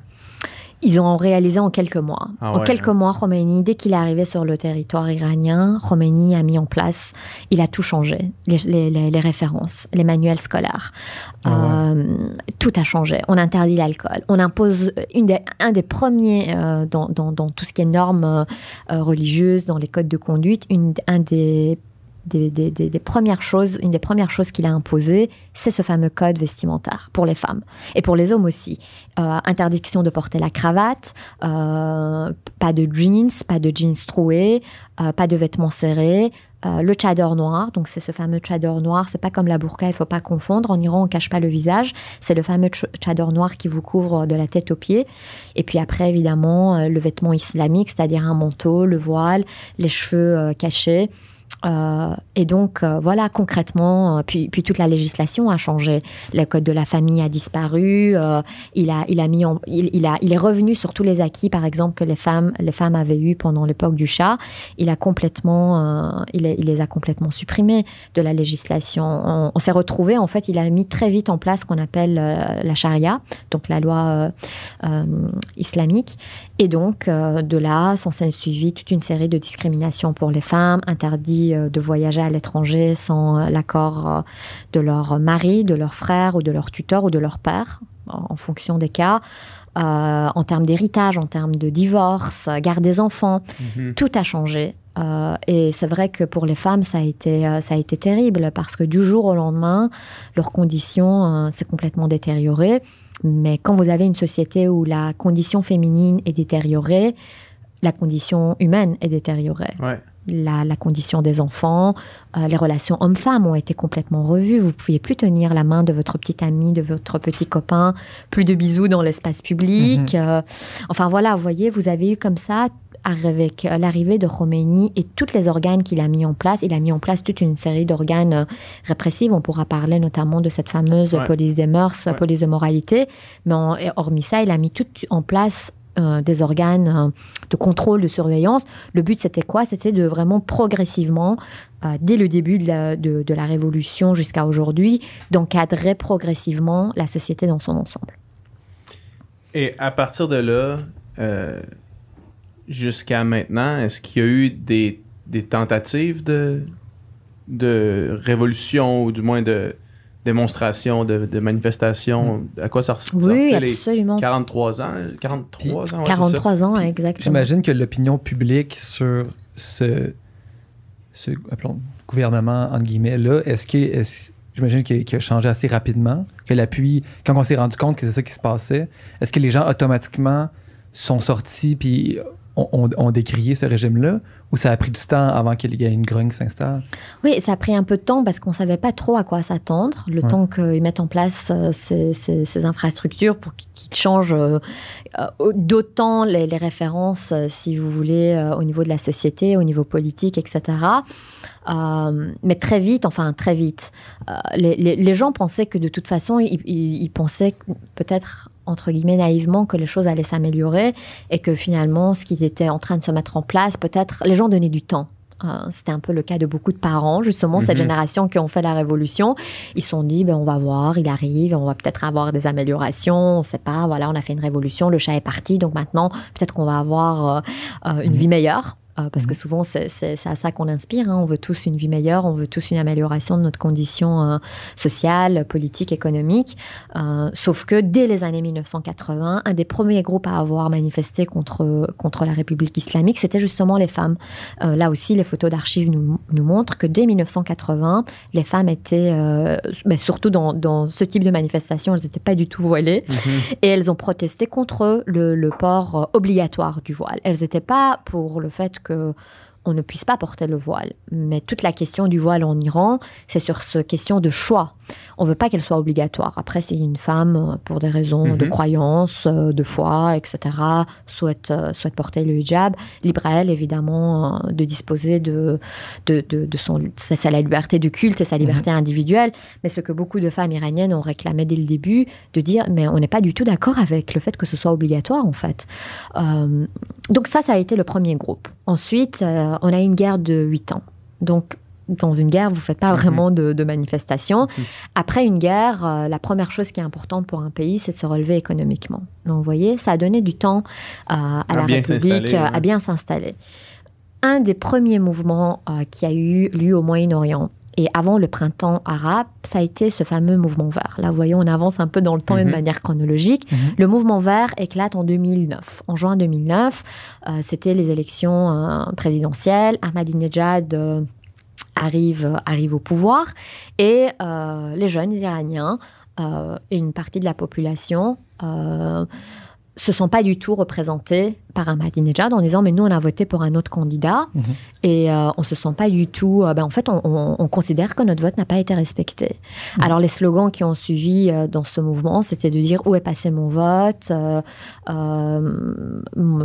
Ils ont réalisé en quelques mois. Ah en ouais, quelques hein. mois, Khomeini, dès qu'il est arrivé sur le territoire iranien, Khomeini a mis en place, il a tout changé, les, les- les- les références, les manuels scolaires. Ah Euh, tout a changé. On interdit l'alcool. On impose une des- un des premiers euh, dans, dans- dans tout ce qui est normes euh, euh, religieuses, dans les codes de conduite, une, un des des, des- premières choses, une des premières choses qu'il a imposées, c'est ce fameux code vestimentaire pour les femmes et pour les hommes aussi. Euh, interdiction de porter la cravate, euh, pas de jeans, pas de jeans troués, euh, pas de vêtements serrés, le tchador noir, donc c'est ce fameux tchador noir, c'est pas comme la burqa, il faut pas confondre. En Iran, on cache pas le visage, c'est le fameux ch- tchador noir qui vous couvre de la tête aux pieds. Et puis après, évidemment, le vêtement islamique, c'est-à-dire un manteau, le voile, les cheveux cachés. Euh, et donc, euh, voilà, concrètement, euh, puis, puis toute la législation a changé. Le code de la famille a disparu. il, a, il, a mis il, il a, il est revenu sur tous les acquis, par exemple, que les femmes, les femmes avaient eu pendant l'époque du chat. Il, a complètement, il, les a complètement supprimés de la législation. On, s'est retrouvé, en fait, il a mis très vite en place ce qu'on appelle la charia, donc la loi islamique. Et donc, euh, de là, s'en s'est suivi toute une série de discriminations pour les femmes, interdit euh, de voyager à l'étranger sans euh, l'accord de leur mari, de leur frère ou de leur tuteur ou de leur père, en, en fonction des cas. En termes d'héritage, en termes de divorce, garde des enfants, Mhm. tout a changé. Et c'est vrai que pour les femmes, ça a été, ça a été terrible parce que du jour au lendemain, leurs conditions euh, s'est complètement détériorées. Mais quand vous avez une société où la condition féminine est détériorée, la condition humaine est détériorée. Ouais. La, la condition des enfants, euh, les relations hommes-femmes ont été complètement revues. Vous ne pouviez plus tenir la main de votre petite amie, de votre petit copain, plus de bisous dans l'espace public. Euh, enfin voilà, vous voyez, vous avez eu comme ça, avec euh, l'arrivée de Khomeini et tous les organes qu'il a mis en place, il a mis en place toute une série d'organes euh, répressifs. On pourra parler notamment de cette fameuse Ouais. police des mœurs, Ouais. police de moralité. Mais hormis ça, il a mis tout en place euh, des organes euh, de contrôle, de surveillance. Le but, c'était quoi? C'était de vraiment progressivement, euh, dès le début de la, de- de la Révolution jusqu'à aujourd'hui, d'encadrer progressivement la société dans son ensemble. Et à partir de là, jusqu'à maintenant, est-ce qu'il y a eu des des tentatives de, de révolution ou du moins de démonstration, de, de manifestation? À quoi ça ressemble? Oui, sais, les absolument. 43 ans, 43 ans, ouais, c'est ça. 43 ans, exactement. J'imagine que l'opinion publique sur ce, ce appelons, gouvernement, entre guillemets, là, est-ce que. J'imagine qu'il qu'il a changé assez rapidement, que l'appui, quand on s'est rendu compte que c'est ça qui se passait, est-ce que les gens automatiquement sont sortis puis ont, décrié ce régime-là ou ça a pris du temps avant qu'il y ait une grogne s'installe? Oui, ça a pris un peu de temps parce qu'on ne savait pas trop à quoi s'attendre. Le Ouais. temps qu'ils mettent en place euh, ces, ces- ces infrastructures pour qu'ils changent euh, d'autant les, les références, euh, si vous voulez, euh, au niveau de la société, au niveau politique, etc. Euh, mais très vite, enfin très vite, les, les- les gens pensaient que de toute façon, ils, ils- ils pensaient peut-être entre guillemets naïvement que les choses allaient s'améliorer et que finalement ce qui était en train de se mettre en place, peut-être les gens donnaient du temps. Euh, C'était un peu le cas de beaucoup de parents, justement, cette Mhm. génération qui ont fait la révolution. Ils se sont dit, ben, on va voir, il arrive, on va peut-être avoir des améliorations, on ne sait pas, voilà, on a fait une révolution, le chat est parti, donc maintenant, peut-être qu'on va avoir euh, euh, une Mhm. vie meilleure. Euh, parce que Mhm. souvent, c'est à ça qu'on inspire. hein. On veut tous une vie meilleure, on veut tous une amélioration de notre condition euh, sociale, politique, économique. Euh, sauf que dès les années 1980, un des premiers groupes à avoir manifesté contre, contre la République islamique, c'était justement les femmes. Euh, là aussi, les photos d'archives nous, nous montrent que dès 1980, les femmes étaient, mais surtout dans, dans ce type de manifestation, elles n'étaient pas du tout voilées Mhm. et elles ont protesté contre le, le port obligatoire du voile. Elles n'étaient pas pour le fait que 그 on ne puisse pas porter le voile. Mais toute la question du voile en Iran, c'est sur ce question de choix. On ne veut pas qu'elle soit obligatoire. Après, si une femme, pour des raisons de Mhm. croyance, euh, de foi, etc., souhaite, euh, souhaite porter le hijab, libre à elle, évidemment, euh, de disposer de, de, de, de son... C'est c'est la liberté de culte et sa liberté individuelle. Mais ce que beaucoup de femmes iraniennes ont réclamé dès le début, de dire, mais on n'est pas du tout d'accord avec le fait que ce soit obligatoire, en fait. Euh, donc ça, ça a été le premier groupe. Ensuite, euh, on a eu une guerre de 8 ans. Donc, dans une guerre, vous ne faites pas Mhm. vraiment de, de manifestations. Mhm. Après une guerre, euh, la première chose qui est importante pour un pays, c'est de se relever économiquement. Donc, vous voyez, ça a donné du temps euh, à, À la République euh, ouais. à bien s'installer. Un des premiers mouvements qui a eu lieu au Moyen-Orient et avant le printemps arabe, ça a été ce fameux mouvement vert. Là, vous voyez, on avance un peu dans le temps et de Mhm. manière chronologique. Mhm. Le mouvement vert éclate en 2009. En juin 2009, euh, c'était les élections euh, présidentielles. Ahmadinejad euh, arrive, arrive au pouvoir et les jeunes iraniens et une partie de la population se sont pas du tout représentés par Ahmadinejad en disant mais nous on a voté pour un autre candidat Mhm. et euh, on se sent pas du tout euh, ben, en fait on, on- on considère que notre vote n'a pas été respecté Mhm. alors les slogans qui ont suivi euh, dans ce mouvement c'était de dire où est passé mon vote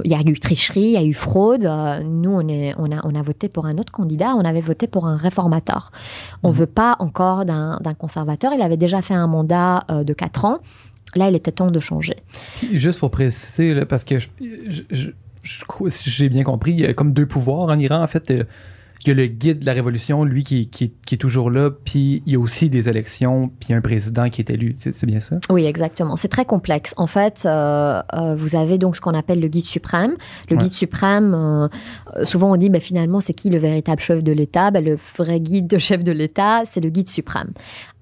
il y a eu tricherie il y a eu fraude nous on est on a on a voté pour un autre candidat on avait voté pour un réformateur on Mhm. veut pas encore d'un conservateur il avait déjà fait un mandat de 4 ans Là, il était temps de changer. Juste pour préciser, là, parce que je, je- je- je crois, si j'ai bien compris, il y a comme deux pouvoirs en Iran. En fait, euh, il y a le guide de la révolution, lui qui, qui- qui est toujours là, puis il y a aussi des élections, puis un président qui est élu. C'est bien ça? Oui, exactement. C'est très complexe. En fait, euh, euh, vous avez donc ce qu'on appelle le guide suprême. Le Ouais. guide suprême, euh, souvent on dit, ben, finalement, c'est qui le véritable chef de l'État? Ben, Le vrai guide de chef de l'État, c'est le guide suprême.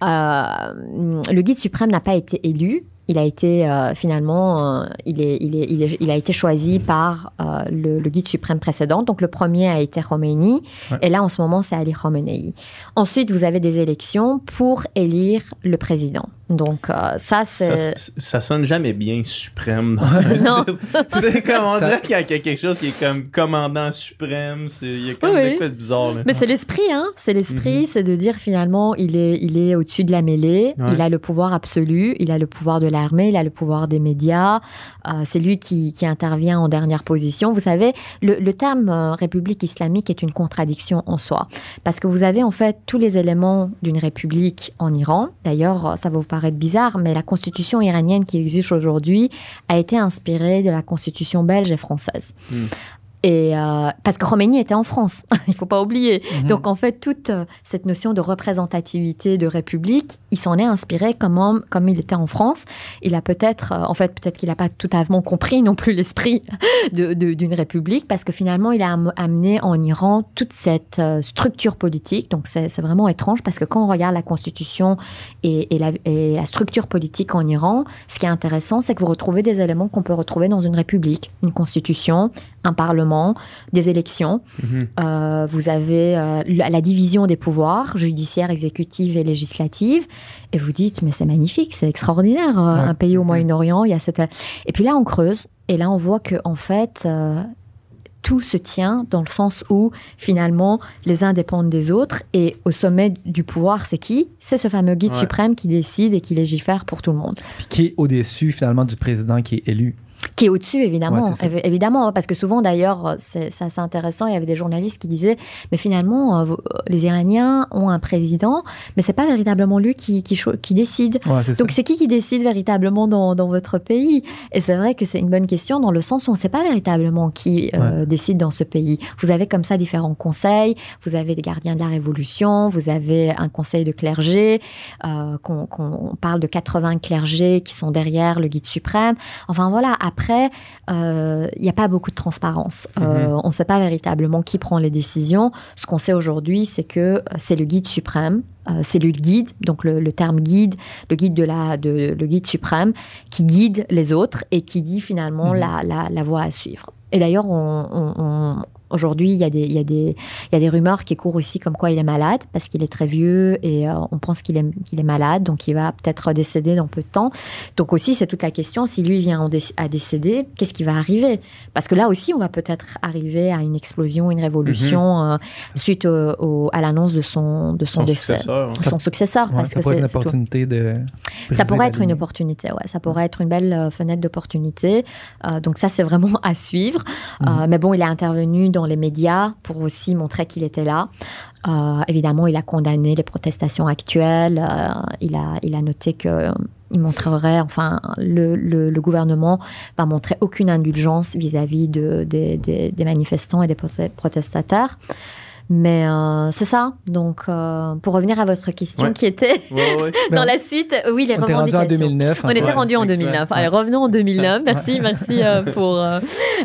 Le guide suprême n'a pas été élu. Il a été euh, finalement, euh, il, est, il, est, il, est- il a été choisi par euh, le, le guide suprême précédent. Donc le premier a été Khomeini, Ouais. et là en ce moment c'est Ali Khamenei. Ensuite, vous avez des élections pour élire le président. Donc euh, ça Ça, c'est ça- ça sonne jamais bien suprême dans un Non. titre. *laughs* C'est comme on Ça- dirait qu'il y a quelque chose qui est comme commandant suprême. c'est- Il y a Oui, des oui. quoi de bizarre. Là. Mais c'est l'esprit, hein. C'est l'esprit, c'est de dire finalement, il est, il est au-dessus de la mêlée. Ouais. Il a le pouvoir absolu. Il a le pouvoir de l'armée. Il a le pouvoir des médias. Euh, c'est lui qui, qui intervient en dernière position. Vous savez, le, le terme euh, République islamique est une contradiction en soi, parce que vous avez en fait tous les éléments d'une république en Iran. D'ailleurs, ça va vous paraître bizarre, mais la constitution iranienne qui existe aujourd'hui a été inspirée de la constitution belge et française. Hmm. Et euh, parce que Khomeini était en France, *laughs* il faut pas oublier. Mhm. Donc en fait, toute euh, cette notion de représentativité de république, il s'en est inspiré comme, comme il était en France. Il a peut-être, euh, en fait, peut-être qu'il n'a pas tout à fait compris non plus l'esprit *laughs* de- de- d'une république, parce que finalement, il a am- amené en Iran toute cette structure politique. Donc c'est c'est vraiment étrange, parce que quand on regarde la constitution et, et la, et la structure politique en Iran, ce qui est intéressant, c'est que vous retrouvez des éléments qu'on peut retrouver dans une république, une constitution, un parlement, des élections. Mhm. Euh, vous avez euh, la, division des pouvoirs, judiciaire, exécutive et législative. Et vous dites, mais c'est magnifique, c'est extraordinaire. euh, Ouais. Un pays au Moyen-Orient, il y a cette... Et puis là, on creuse. Et là, on voit que en fait, euh, tout se tient dans le sens où finalement, les uns dépendent des autres. Et au sommet du pouvoir, c'est qui? C'est ce fameux guide Ouais. suprême qui décide et qui légifère pour tout le monde. Puis qui est au-dessus, finalement, du président qui est élu. Qui est au-dessus, évidemment. Ouais, évidemment, hein, parce que souvent, d'ailleurs, c'est c'est assez intéressant. Il y avait des journalistes qui disaient, mais finalement, euh, vous- les Iraniens ont un président, mais c'est pas véritablement lui qui, qui, décide. Ouais. Donc, c'est qui qui décide véritablement dans, dans votre pays? Et c'est vrai que c'est une bonne question dans le sens où on ne sait pas véritablement qui euh, décide dans ce pays. Vous avez comme ça différents conseils. Vous avez des gardiens de la Révolution, vous avez un conseil de clergé, euh, qu'on qu'on parle de 80 clergés qui sont derrière le guide suprême. Enfin voilà, après, euh, il n'y a pas beaucoup de transparence. Euh, on ne sait pas véritablement qui prend les décisions. Ce qu'on sait aujourd'hui, c'est que euh, c'est le guide suprême. euh, c'est le guide, donc le, le terme guide, le guide de la, de, le guide suprême, qui guide les autres et qui dit finalement Mhm. la, la, la voie à suivre. Et d'ailleurs, on, on- on- aujourd'hui, il y, a des- il, y a des- il y a des rumeurs qui courent aussi comme quoi il est malade, parce qu'il est très vieux et euh, on pense qu'il est, qu'il est malade, donc il va peut-être décéder dans peu de temps. Donc aussi, c'est toute la question, si lui vient à décéder, qu'est-ce qui va arriver? Parce que là aussi, on va peut-être arriver à une explosion, une révolution euh, suite au- au- à l'annonce de son, de son, Son décès. successeur. Son successeur, Ouais, parce ça que pourrait être une opportunité de. Ça pourrait être une opportunité, ouais. Ça pourrait être une belle euh, fenêtre d'opportunité. Euh, donc ça, c'est vraiment *laughs* à suivre. Mhm. mais bon, il a intervenu dans les médias pour aussi montrer qu'il était là. Euh, évidemment, il a condamné les protestations actuelles. Euh, il, a, il a noté que euh, il montrerait, enfin, le, gouvernement va montrer aucune indulgence vis-à-vis de, des- manifestants et des prote- protestataires. Mais euh, c'est ça. Donc, euh, pour revenir à votre question Ouais. qui était Ouais, ouais. *laughs* dans la suite, oui, les On était rendu en revendications. 2009. On était rendu en exact. 2009. Allez, revenons en 2009. Merci, merci euh, pour. euh,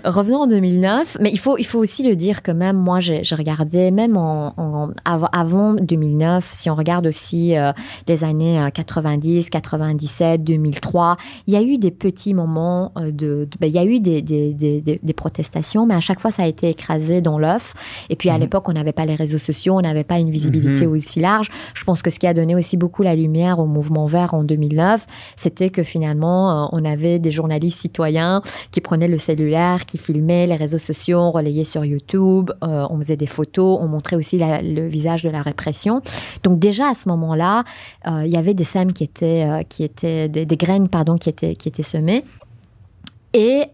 revenons en 2009. Mais il faut, il faut aussi le dire que même moi, j'ai j'ai regardé, même en, en- av- avant 2009, si on regarde aussi euh, les années euh, 90, 97, 2003, il y a eu des petits moments de. de- ben, il y a eu des, des, des, des- des protestations, mais à chaque fois, ça a été écrasé dans l'œuf. Et puis à Mhm. l'époque, on n'avait pas les réseaux sociaux, on n'avait pas une visibilité Mhm. aussi large. Je pense que ce qui a donné aussi beaucoup la lumière au mouvement vert en 2009, c'était que finalement, euh, on avait des journalistes citoyens qui prenaient le cellulaire, qui filmaient les réseaux sociaux, on relayait sur YouTube, euh, on faisait des photos, on montrait aussi la- le visage de la répression. Donc déjà à ce moment-là, euh, il y avait des sèmes qui étaient, euh, qui étaient des, des graines pardon, qui étaient, qui étaient semées. Et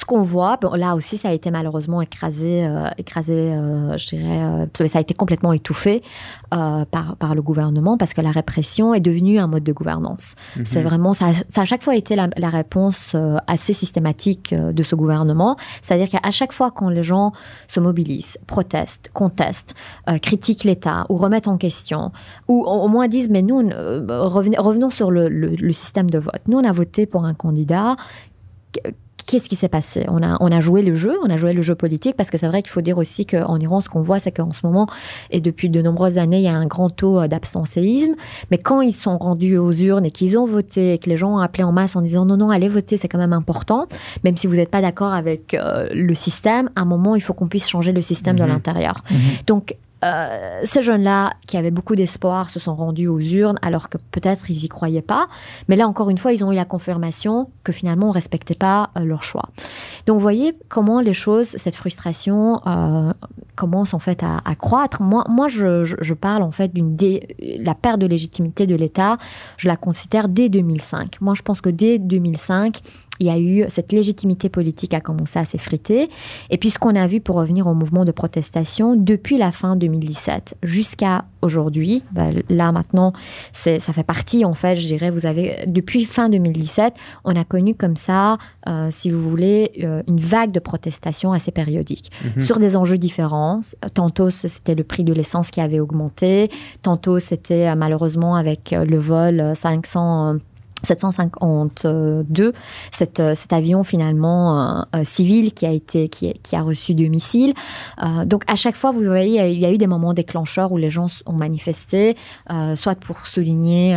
ce qu'on voit, bon, là aussi, ça a été malheureusement écrasé, euh, écrasé euh, je dirais, euh, ça a été complètement étouffé par, par le gouvernement parce que la répression est devenue un mode de gouvernance. Mhm. C'est vraiment, ça, a- ça a à chaque fois été la, la réponse assez systématique de ce gouvernement. C'est-à-dire qu'à chaque fois quand les gens se mobilisent, protestent, contestent, critiquent l'État ou remettent en question, ou au moins disent, mais nous, on, revenons sur le, le- le système de vote. Nous, on a voté pour un candidat. Qu- Qu'est-ce qui s'est passé? On a, on a joué le jeu, on a joué le jeu politique, parce que c'est vrai qu'il faut dire aussi qu'en Iran, ce qu'on voit, c'est qu'en ce moment, et depuis de nombreuses années, il y a un grand taux euh, d'abstentéisme. Mais quand ils sont rendus aux urnes et qu'ils ont voté, et que les gens ont appelé en masse en disant non, non, allez voter, c'est quand même important, même si vous n'êtes pas d'accord avec euh, le système, à un moment, il faut qu'on puisse changer le système de Mhm. l'intérieur. Mhm. Donc, euh, ces jeunes-là, qui avaient beaucoup d'espoir, se sont rendus aux urnes alors que peut-être ils y croyaient pas. Mais là, encore une fois, ils ont eu la confirmation que finalement, on respectait pas euh, leur choix. Donc, vous voyez comment les choses, cette frustration, euh, commence en fait à, à croître. Moi, moi je, je, je parle en fait d'une la perte de légitimité de l'État, je la considère dès 2005. Moi, je pense que dès 2005, il y a eu cette légitimité politique a commencé à s'effriter. Et puis ce qu'on a vu pour revenir au mouvement de protestation depuis la fin 2017 jusqu'à aujourd'hui, ben, là maintenant, ça fait partie en fait, je dirais, vous avez depuis fin 2017, on a connu comme ça, euh, si vous voulez, euh, une vague de protestation assez périodique Mhm. sur des enjeux différents. Tantôt c'était le prix de l'essence qui avait augmenté, tantôt c'était euh, malheureusement avec le vol euh, 500. Euh, 752, cet, euh, cet avion finalement euh, euh, civil qui a été qui, a reçu deux missiles. Donc à chaque fois, vous voyez, il y a eu des moments déclencheurs où les gens ont manifesté, soit pour souligner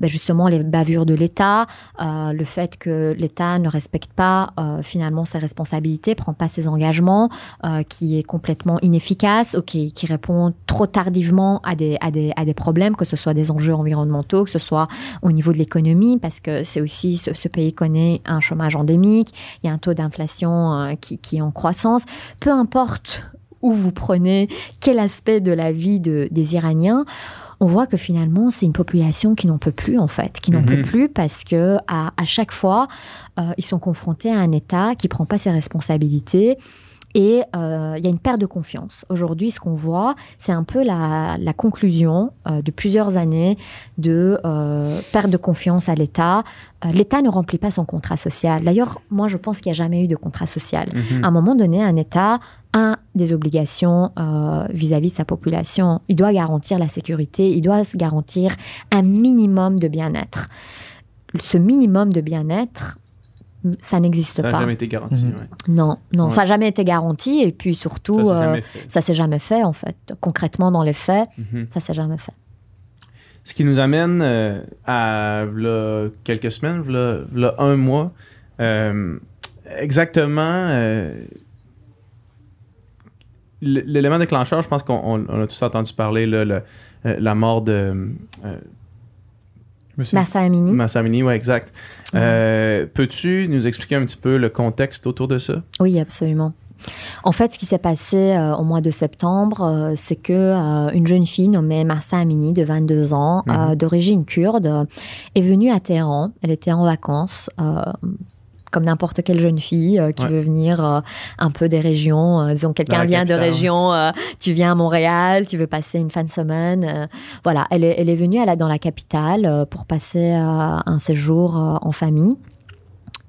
ben, justement les bavures de l'État, le fait que l'État ne respecte pas finalement ses responsabilités, prend pas ses engagements, qui est complètement inefficace ou qui, répond trop tardivement à des problèmes, que ce soit des enjeux environnementaux, que ce soit au niveau de l'économie, parce que c'est aussi ce, ce, pays connaît un chômage endémique, il y a un taux d'inflation euh, qui, qui, est en croissance. Peu importe où vous prenez, quel aspect de la vie de, des Iraniens, on voit que finalement c'est une population qui n'en peut plus en fait, qui n'en Mhm. peut plus parce que à, à chaque fois euh, ils sont confrontés à un État qui prend pas ses responsabilités. Et euh, il y a une perte de confiance. Aujourd'hui, ce qu'on voit, c'est un peu la, la conclusion euh, de plusieurs années de euh, perte de confiance à l'État. L'État ne remplit pas son contrat social. D'ailleurs, moi, je pense qu'il n'y a jamais eu de contrat social. Mhm. À un moment donné, un État a des obligations vis-à-vis de sa population. Il doit garantir la sécurité, il doit se garantir un minimum de bien-être. Ce minimum de bien-être, ça n'existe Ça n'a pas. jamais été garanti. Mhm. ouais. Non, non, Ouais. ça n'a jamais été garanti. Et puis surtout, Ça, c'est euh, jamais fait. ça s'est jamais fait en fait. Concrètement, dans les faits, Mhm. ça s'est jamais fait. Ce qui nous amène euh, à quelques semaines, v'là un mois. Euh, exactement. euh, L'élément déclencheur, je pense qu'on on- on a tous entendu parler, là, le- la mort de euh, Monsieur. Massa Amini. Massa Amini, ouais, exact. Euh, Peux-tu nous expliquer un petit peu le contexte autour de ça? Oui, absolument. En fait, ce qui s'est passé euh, au mois de septembre, euh, c'est que euh, une jeune fille nommée Marsa Amini, de 22 ans, Mhm. d'origine kurde, est venue à Téhéran. Elle était en vacances. Comme n'importe quelle jeune fille euh, qui Ouais. veut venir euh, un peu des régions. euh, disons, quelqu'un vient de région, euh, tu viens à Montréal, tu veux passer une fin de semaine. voilà, elle est, elle est venue elle, est dans la capitale pour passer un séjour en famille.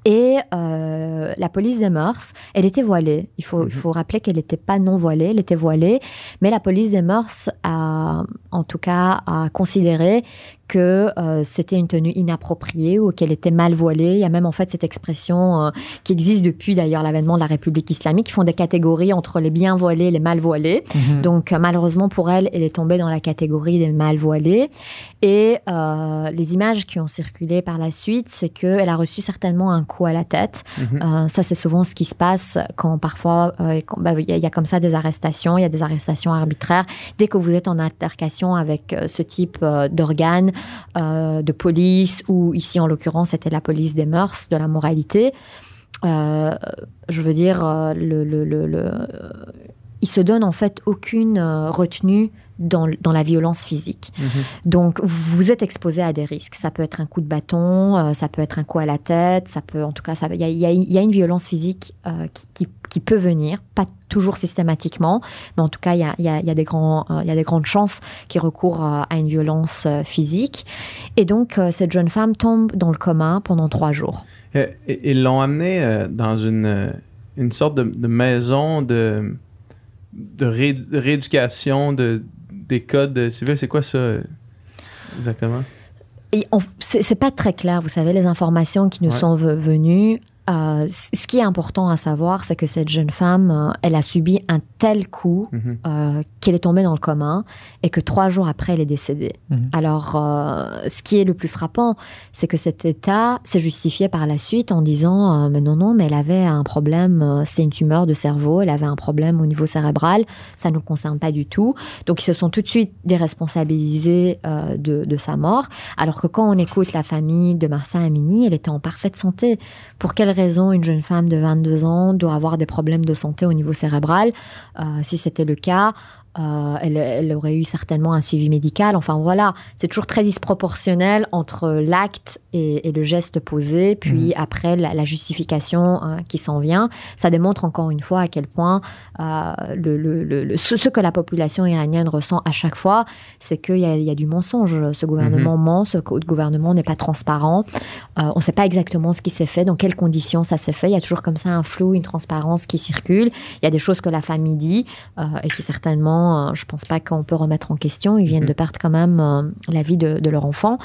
Et euh, la police des mœurs, elle était voilée. Il faut, Mhm. il faut rappeler qu'elle n'était pas non voilée, elle était voilée. Mais la police des mœurs a, en tout cas, a considéré que euh, c'était une tenue inappropriée ou qu'elle était mal voilée. Il y a même en fait cette expression euh, qui existe depuis d'ailleurs l'avènement de la République islamique, qui font des catégories entre les bien voilés et les mal voilés. Mhm. Donc euh, malheureusement pour elle, elle est tombée dans la catégorie des mal voilés. Et les images qui ont circulé par la suite, c'est qu'elle a reçu certainement un coup à la tête. Mhm. Ça, c'est souvent ce qui se passe quand parfois bah, il y, a- il y a comme ça des arrestations, il y a des arrestations arbitraires. Dès que vous êtes en altercation avec ce type d'organes, euh, de police, ou ici en l'occurrence c'était la police des mœurs, de la moralité, euh, je veux dire, euh, le, il se donne en fait aucune euh, retenue dans, dans la violence physique. Mhm. Donc, vous êtes exposé à des risques. Ça peut être un coup de bâton, euh, ça peut être un coup à la tête, ça peut, en tout cas, il y y y a une violence physique euh, qui, qui- qui peut venir, pas toujours systématiquement, mais en tout cas, il y a, y a- des, grands, euh, y a des grandes chances qui recourent euh, à une violence physique. Et donc, cette jeune femme tombe dans le coma pendant trois jours. Ils l'ont amené euh, dans une, une sorte de, de maison de, de ré- de rééducation de, des codes civils. C'est quoi ça exactement? Et c'est pas très clair, vous savez, les informations qui nous Ouais. sont ve- venues. Euh, ce qui est important à savoir, c'est que cette jeune femme, euh, elle a subi un tel coup Mhm. euh, qu'elle est tombée dans le commun et que trois jours après, elle est décédée. Mhm. Alors, ce qui est le plus frappant, c'est que cet état s'est justifié par la suite en disant mais non, non, mais elle avait un problème, c'était une tumeur de cerveau, elle avait un problème au niveau cérébral, ça ne nous concerne pas du tout. Donc, ils se sont tout de suite déresponsabilisés de, de sa mort. Alors que quand on écoute la famille de Marsa Amini, elle était en parfaite santé. Pour quelle raison une jeune femme de 22 ans doit avoir des problèmes de santé au niveau cérébral. Euh, si c'était le cas, euh, elle, elle, aurait eu certainement un suivi médical. Enfin voilà, c'est toujours très disproportionnel entre l'acte et, et, le geste posé, puis mmh. après la, la justification hein, qui s'en vient. Ça démontre encore une fois à quel point euh, le, le, le, ce, ce, que la population iranienne ressent à chaque fois, c'est qu'il y, y, a du mensonge. Ce gouvernement mmh. ment, ce gouvernement n'est pas transparent. Euh, on ne sait pas exactement ce qui s'est fait, dans quelles conditions ça s'est fait. Il y a toujours comme ça un flou, une transparence qui circule. Il y a des choses que la famille dit euh, et qui certainement je ne pense pas qu'on peut remettre en question. Ils viennent mmh. de perdre quand même la vie de, de, leur enfant.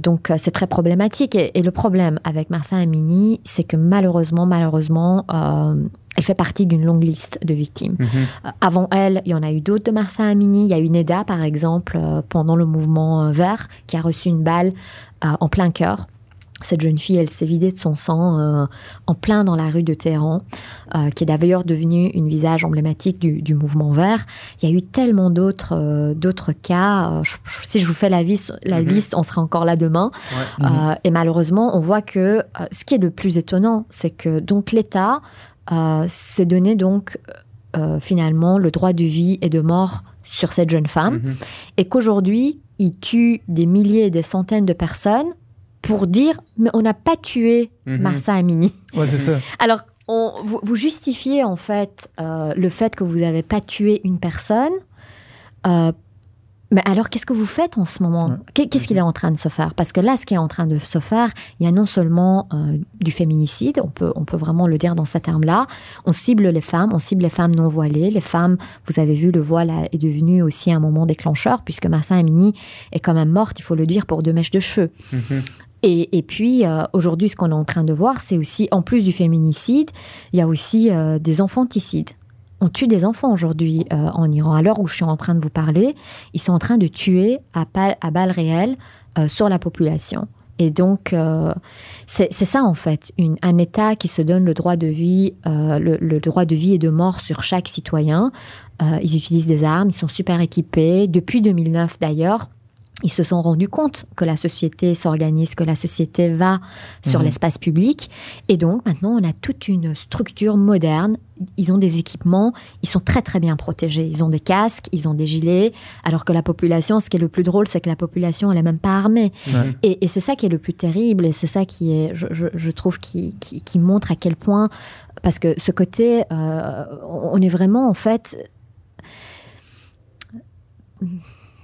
Donc, c'est très problématique. Et, et, le problème avec Marsa Amini, c'est que malheureusement, malheureusement, euh, elle fait partie d'une longue liste de victimes. Mmh. avant elle, il y en a eu d'autres de Marsa Amini. Il y a eu Neda, par exemple, pendant le mouvement vert, qui a reçu une balle en plein cœur. Cette jeune fille, elle s'est vidée de son sang euh, en plein dans la rue de Téhéran, euh, qui est d'ailleurs devenue une visage emblématique du, du, mouvement vert. Il y a eu tellement d'autres euh, d'autres cas. Je, si je vous fais la, vis, la mm -hmm. liste, on sera encore là demain. Ouais. Mm -hmm. et malheureusement, on voit que ce qui est le plus étonnant, c'est que donc l'État s'est donné donc finalement le droit de vie et de mort sur cette jeune femme, mm -hmm. et qu'aujourd'hui, il tue des milliers et des centaines de personnes pour dire mais on n'a pas tué -hmm. Marsa Amini. Ouais, c'est ça. *laughs* Alors, on, vous, vous, justifiez en fait euh, le fait que vous n'avez pas tué une personne. Euh, mais alors, qu'est-ce que vous faites en ce moment? Qu'est-ce qu'il est en train de se faire? Parce que là, ce qui est en train de se faire, il y a non seulement euh, du féminicide, on peut, on peut vraiment le dire dans ces termes-là, on cible les femmes, on cible les femmes non voilées. Les femmes, vous avez vu, le voile est devenu aussi un moment déclencheur, puisque Marsa Amini est quand même morte, il faut le dire, pour deux mèches de cheveux. Mm -hmm. Et, puis, euh, aujourd'hui, ce qu'on est en train de voir, c'est aussi, en plus du féminicide, il y a aussi euh, des enfanticides. On tue des enfants aujourd'hui euh, en Iran. À l'heure où je suis en train de vous parler, ils sont en train de tuer à, balles réelles sur la population. Et donc, c'est ça en fait, un État qui se donne le droit de vie, le, droit de vie et de mort sur chaque citoyen. ils utilisent des armes, ils sont super équipés. Depuis 2009 d'ailleurs, ils se sont rendus compte que la société s'organise, que la société va sur mmh. l'espace public. Et donc, maintenant, on a toute une structure moderne. Ils ont des équipements, ils sont très, très bien protégés. Ils ont des casques, ils ont des gilets. Alors que la population, ce qui est le plus drôle, c'est que la population, elle n'est même pas armée. Et, et c'est ça qui est le plus terrible. Et c'est ça qui est, je, je, je trouve, qui, qui, qui, montre à quel point. Parce que ce côté, euh, on est vraiment, en fait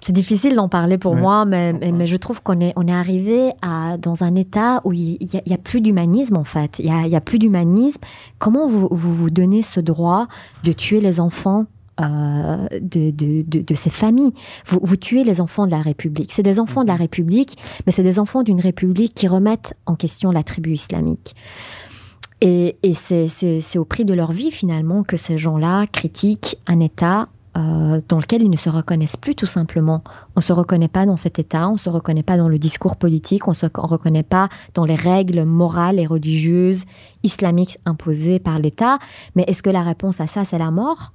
c'est difficile d'en parler pour ouais. moi, mais, mais, mais, je trouve qu'on est, on est arrivé à, dans un état où il n'y a, a, plus d'humanisme, en fait. Il n'y a, a, plus d'humanisme. Comment vous, vous, vous donnez ce droit de tuer les enfants euh, de, de, de, de, ces familles? Vous, vous, tuez les enfants de la République. C'est des enfants de la République, mais c'est des enfants d'une République qui remettent en question la tribu islamique. Et, et c'est au prix de leur vie, finalement, que ces gens-là critiquent un État euh, dans lequel ils ne se reconnaissent plus tout simplement. On ne se reconnaît pas dans cet état, on ne se reconnaît pas dans le discours politique, on ne se reconnaît pas dans les règles morales et religieuses islamiques imposées par l'État. Mais est-ce que la réponse à ça, c'est la mort?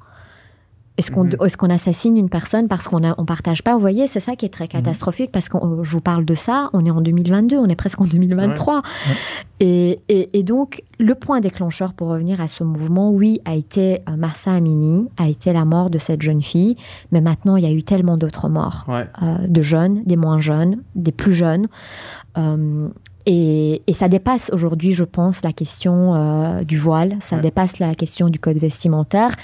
Est-ce qu'on est assassine une personne parce qu'on ne partage pas Vous voyez, c'est ça qui est très catastrophique parce que je vous parle de ça, on est en 2022, on est presque en 2023. Ouais. Et, et, et, donc, le point déclencheur pour revenir à ce mouvement, oui, a été euh, Marsa Amini, a été la mort de cette jeune fille, mais maintenant, il y a eu tellement d'autres morts, ouais. euh, de jeunes, des moins jeunes, des plus jeunes. Euh, et, et, ça dépasse aujourd'hui, je pense, la question euh, du voile, ça ouais. dépasse la question du code vestimentaire.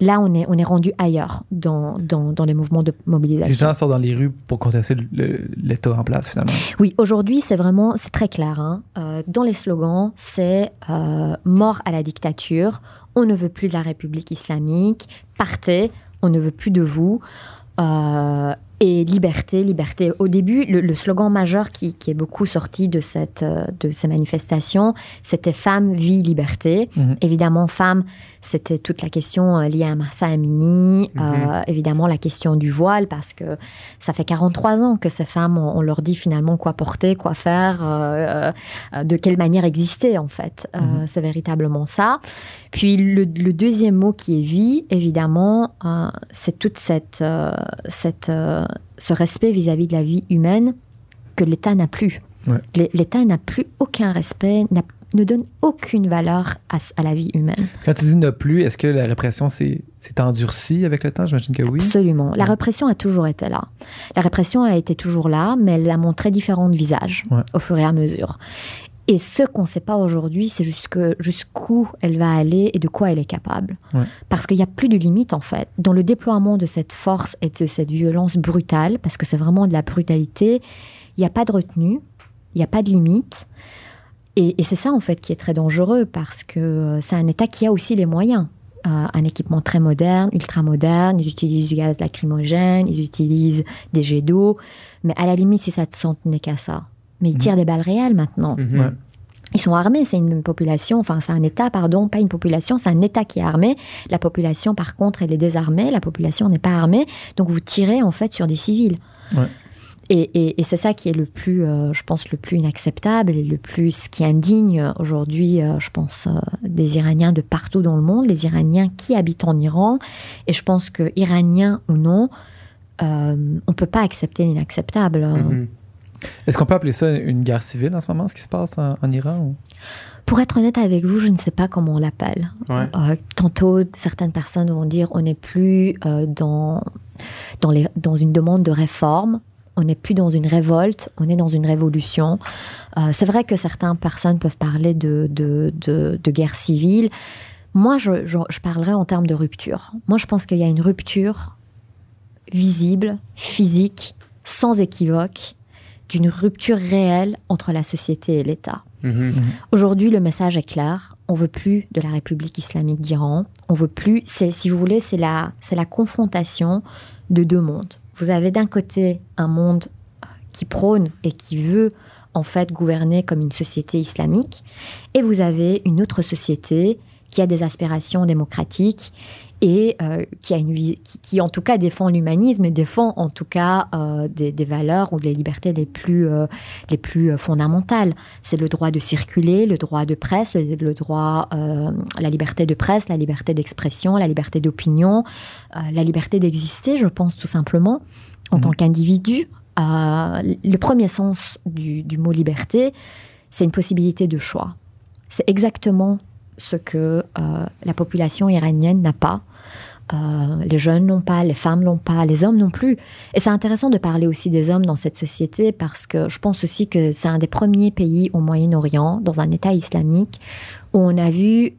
Là, on est, on est rendu ailleurs dans, dans, dans, les mouvements de mobilisation. Les gens sont dans les rues pour contester l'État en place, finalement. Oui, aujourd'hui, c'est vraiment, c'est très clair. Hein. Euh, dans les slogans, c'est euh, mort à la dictature, on ne veut plus de la République islamique, partez, on ne veut plus de vous. Euh, et liberté, liberté. Au début, le, le slogan majeur qui, qui, est beaucoup sorti de, cette, de ces manifestations, c'était femme, vie, liberté. -hmm. Évidemment, femme, c'était toute la question liée à Massa Amini, mm -hmm. euh, évidemment la question du voile, parce que ça fait 43 ans que ces femmes, on, on leur dit finalement quoi porter, quoi faire, euh, euh, de quelle manière exister en fait. Mm -hmm. C'est véritablement ça. Puis le, le, deuxième mot qui est vie, évidemment, c'est toute cette, cette ce respect vis-à-vis -vis de la vie humaine que l'État n'a plus. Ouais. L'État n'a plus aucun respect, ne donne aucune valeur à, à, la vie humaine. Quand tu dis ne plus, est-ce que la répression s'est endurcie avec le temps? J'imagine que oui. Absolument. La répression a toujours été là. La répression a été toujours là, mais elle a montré différents visages ouais. au fur et à mesure. Et ce qu'on ne sait pas aujourd'hui, c'est jusqu'où elle va aller et de quoi elle est capable. Ouais. Parce qu'il n'y a plus de limite, en fait. Dans le déploiement de cette force et de cette violence brutale, parce que c'est vraiment de la brutalité, il n'y a pas de retenue, il n'y a pas de limite. Et, et c'est ça, en fait, qui est très dangereux, parce que c'est un État qui a aussi les moyens. Euh, un équipement très moderne, ultra moderne, ils utilisent du gaz lacrymogène, ils utilisent des jets d'eau, mais à la limite, si ça ne tenait qu'à ça mais ils tirent mmh. des balles réelles maintenant. Mhm. Ouais. Ils sont armés, c'est une population, enfin c'est un État, pardon, pas une population, c'est un État qui est armé. La population, par contre, elle est désarmée, la population n'est pas armée, donc vous tirez en fait sur des civils. Ouais. Et, et, et c'est ça qui est le plus, euh, je pense, le plus inacceptable et le plus qui indigne aujourd'hui, euh, je pense, euh, des Iraniens de partout dans le monde, les Iraniens qui habitent en Iran. Et je pense que, Iraniens ou non, euh, on ne peut pas accepter l'inacceptable. Mhm. Est-ce qu'on peut appeler ça une guerre civile en ce moment, ce qui se passe en, en Iran? Ou? Pour être honnête avec vous, je ne sais pas comment on l'appelle. Ouais. Euh, tantôt, certaines personnes vont dire on n'est plus euh, dans, dans, les, dans une demande de réforme, on n'est plus dans une révolte, on est dans une révolution. Euh, c'est vrai que certaines personnes peuvent parler de, de, de, de guerre civile. Moi, je, je, je parlerais en termes de rupture. Moi, je pense qu'il y a une rupture visible, physique, sans équivoque, d'une rupture réelle entre la société et l'État. Mhm. Aujourd'hui, le message est clair. On veut plus de la République islamique d'Iran. On veut plus. C'est, si vous voulez, c'est la, c'est la confrontation de deux mondes. Vous avez d'un côté un monde euh, qui prône et qui veut en fait gouverner comme une société islamique, et vous avez une autre société qui a des aspirations démocratiques et euh, qui, a une, qui, qui, en tout cas défend l'humanisme et défend en tout cas euh, des, des, valeurs ou des libertés les plus, euh, les plus fondamentales. C'est le droit de circuler, le droit de presse, le, le droit, la liberté de presse, la liberté d'expression, la liberté d'opinion, la liberté d'exister, je pense tout simplement, en mmh. tant qu'individu. Le premier sens du, du mot liberté, c'est une possibilité de choix. C'est exactement ce que euh, la population iranienne n'a pas. Euh, les jeunes n'ont pas, les femmes n'ont pas, les hommes non plus. Et c'est intéressant de parler aussi des hommes dans cette société parce que je pense aussi que c'est un des premiers pays au Moyen-Orient, dans un État islamique, où on a vu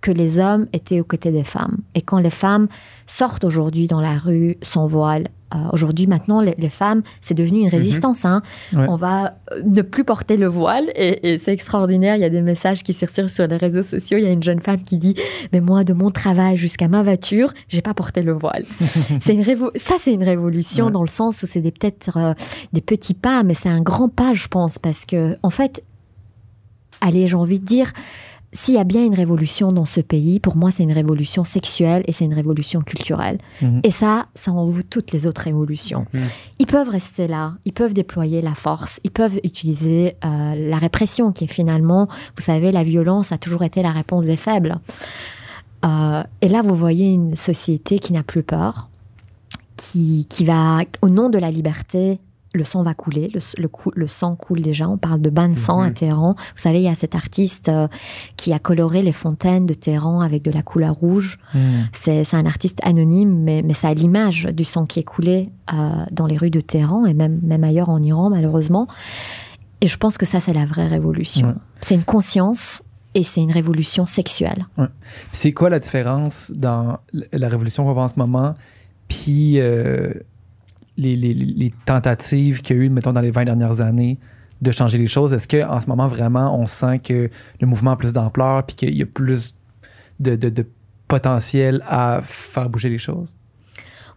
que les hommes étaient aux côtés des femmes. Et quand les femmes sortent aujourd'hui dans la rue sans voile, euh, aujourd'hui, maintenant, les, les femmes, c'est devenu une résistance. Hein. Ouais. On va ne plus porter le voile et, et c'est extraordinaire. Il y a des messages qui circulent sur les réseaux sociaux. Il y a une jeune femme qui dit Mais moi, de mon travail jusqu'à ma voiture, j'ai pas porté le voile. *laughs* c'est une révo- ça, c'est une révolution Ouais. dans le sens où c'est peut-être euh, des petits pas, mais c'est un grand pas, je pense, parce que, en fait, allez, j'ai envie de dire. S'il y a bien une révolution dans ce pays, pour moi, c'est une révolution sexuelle et c'est une révolution culturelle. Mhm. Et ça, ça en vaut toutes les autres révolutions. Mhm. Ils peuvent rester là, ils peuvent déployer la force, ils peuvent utiliser euh, la répression, qui est finalement, vous savez, la violence a toujours été la réponse des faibles. Euh, et là, vous voyez une société qui n'a plus peur, qui, qui va, au nom de la liberté, le sang va couler, le, le, cou- le sang coule déjà, on parle de bain de sang Mhm. à Téhéran. Vous savez, il y a cet artiste euh, qui a coloré les fontaines de Téhéran avec de la couleur rouge. Mhm. C'est un artiste anonyme, mais, mais ça a l'image du sang qui est coulé euh, dans les rues de Téhéran et même, même ailleurs en Iran, malheureusement. Et je pense que ça, c'est la vraie révolution. C'est une conscience et c'est une révolution sexuelle. C'est quoi la différence dans la révolution qu'on voit en ce moment, puis euh, les, tentatives qu'il y a eu, mettons, dans les 20 dernières années de changer les choses? Est-ce qu'en ce moment, vraiment, on sent que le mouvement a plus d'ampleur, puis qu'il y a plus de potentiel à faire bouger les choses?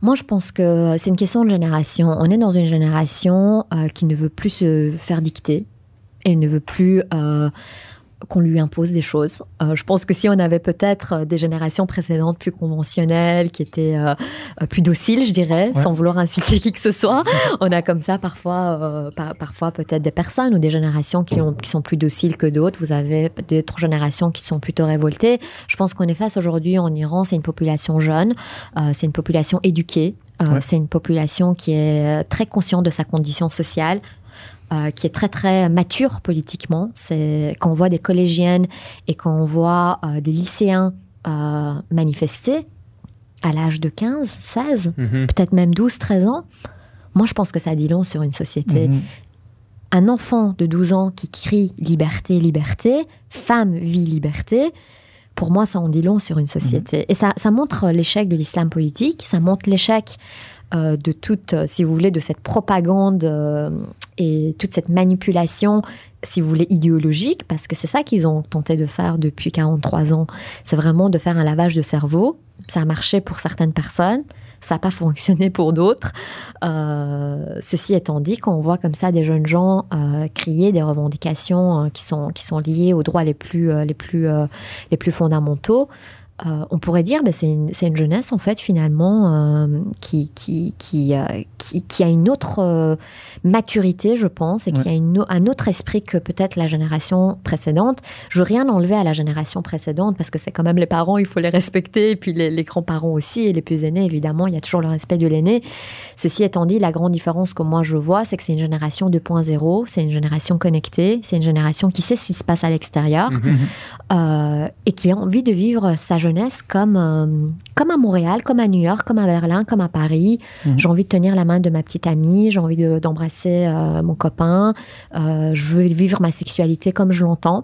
Moi, je pense que c'est une question de génération. On est dans une génération euh, qui ne veut plus se faire dicter et ne veut plus euh, qu'on lui impose des choses. Euh, je pense que si on avait peut-être euh, des générations précédentes plus conventionnelles, qui étaient euh, plus dociles, je dirais, Ouais. sans vouloir insulter qui que ce soit, *laughs* on a comme ça parfois, euh, par- parfois peut-être des personnes ou des générations qui, ont, qui sont plus dociles que d'autres. Vous avez d'autres générations qui sont plutôt révoltées. Je pense qu'on est face aujourd'hui en Iran, c'est une population jeune, c'est une population éduquée, Ouais. c'est une population qui est très consciente de sa condition sociale. Euh, qui est très très mature politiquement. C'est quand on voit des collégiennes et quand on voit euh, des lycéens euh, manifester à l'âge de 15, 16, Mhm. peut-être même 12, 13 ans, moi je pense que ça dit long sur une société. Mhm. Un enfant de 12 ans qui crie liberté, liberté, femme, vie, liberté, pour moi ça en dit long sur une société. Et ça, ça montre l'échec de l'islam politique, ça montre l'échec euh, de toute, si vous voulez, de cette propagande euh, et toute cette manipulation, si vous voulez, idéologique, parce que c'est ça qu'ils ont tenté de faire depuis 43 ans. C'est vraiment de faire un lavage de cerveau. Ça a marché pour certaines personnes, ça n'a pas *laughs* fonctionné pour d'autres. Euh, ceci étant dit, quand on voit comme ça des jeunes gens euh, crier des revendications euh, qui, sont, qui sont liées aux droits les plus, les plus, les plus fondamentaux, euh, on pourrait dire que c'est une, c'est une jeunesse en fait finalement euh, qui, qui, qui, euh, qui, qui a une autre maturité je pense et qui a une, un autre esprit que peut-être la génération précédente. Je veux rien enlever à la génération précédente parce que c'est quand même les parents, il faut les respecter et puis les, les grands-parents aussi et les plus aînés évidemment, il y a toujours le respect de l'aîné. Ceci étant dit, la grande différence que moi je vois, c'est que c'est une génération 2.0, c'est une génération connectée, c'est une génération qui sait ce qui se passe à l'extérieur Mhm. et qui a envie de vivre sa jeunesse comme, euh, comme à Montréal, comme à New York, comme à Berlin, comme à Paris. Mhm. J'ai envie de tenir la main de ma petite amie, j'ai envie de- d'embrasser euh, mon copain, euh, je veux vivre ma sexualité comme je l'entends.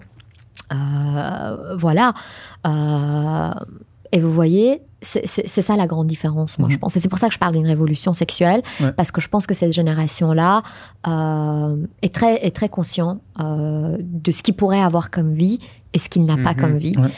Voilà. Et vous voyez, c'est ça la grande différence, moi, Mhm. je pense. Et c'est pour ça que je parle d'une révolution sexuelle, Ouais. parce que je pense que cette génération-là euh, est, très, est très conscient euh, de ce qu'il pourrait avoir comme vie et ce qu'il n'a pas Mhm. comme vie. Ouais.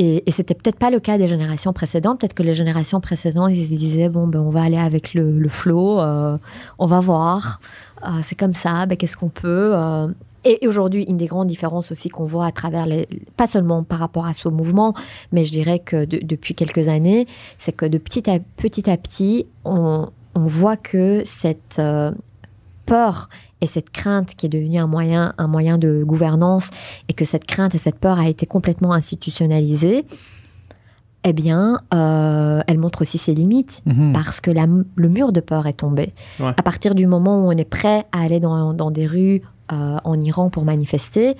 Et, et c'était peut-être pas le cas des générations précédentes. Peut-être que les générations précédentes, ils se disaient bon, ben, on va aller avec le, le flot, euh, on va voir, Euh, c'est comme ça, ben, qu'est-ce qu'on peut. euh. Et aujourd'hui, une des grandes différences aussi qu'on voit à travers les, pas seulement par rapport à ce mouvement, mais je dirais que de- depuis quelques années, c'est que de petit à petit, on, voit que cette peur et cette crainte qui est devenue un moyen, un moyen de gouvernance et que cette crainte et cette peur a été complètement institutionnalisée, eh bien, euh, elle montre aussi ses limites Mhm. parce que la- le mur de peur est tombé. Ouais. À partir du moment où on est prêt à aller dans, dans des rues euh, en Iran pour manifester,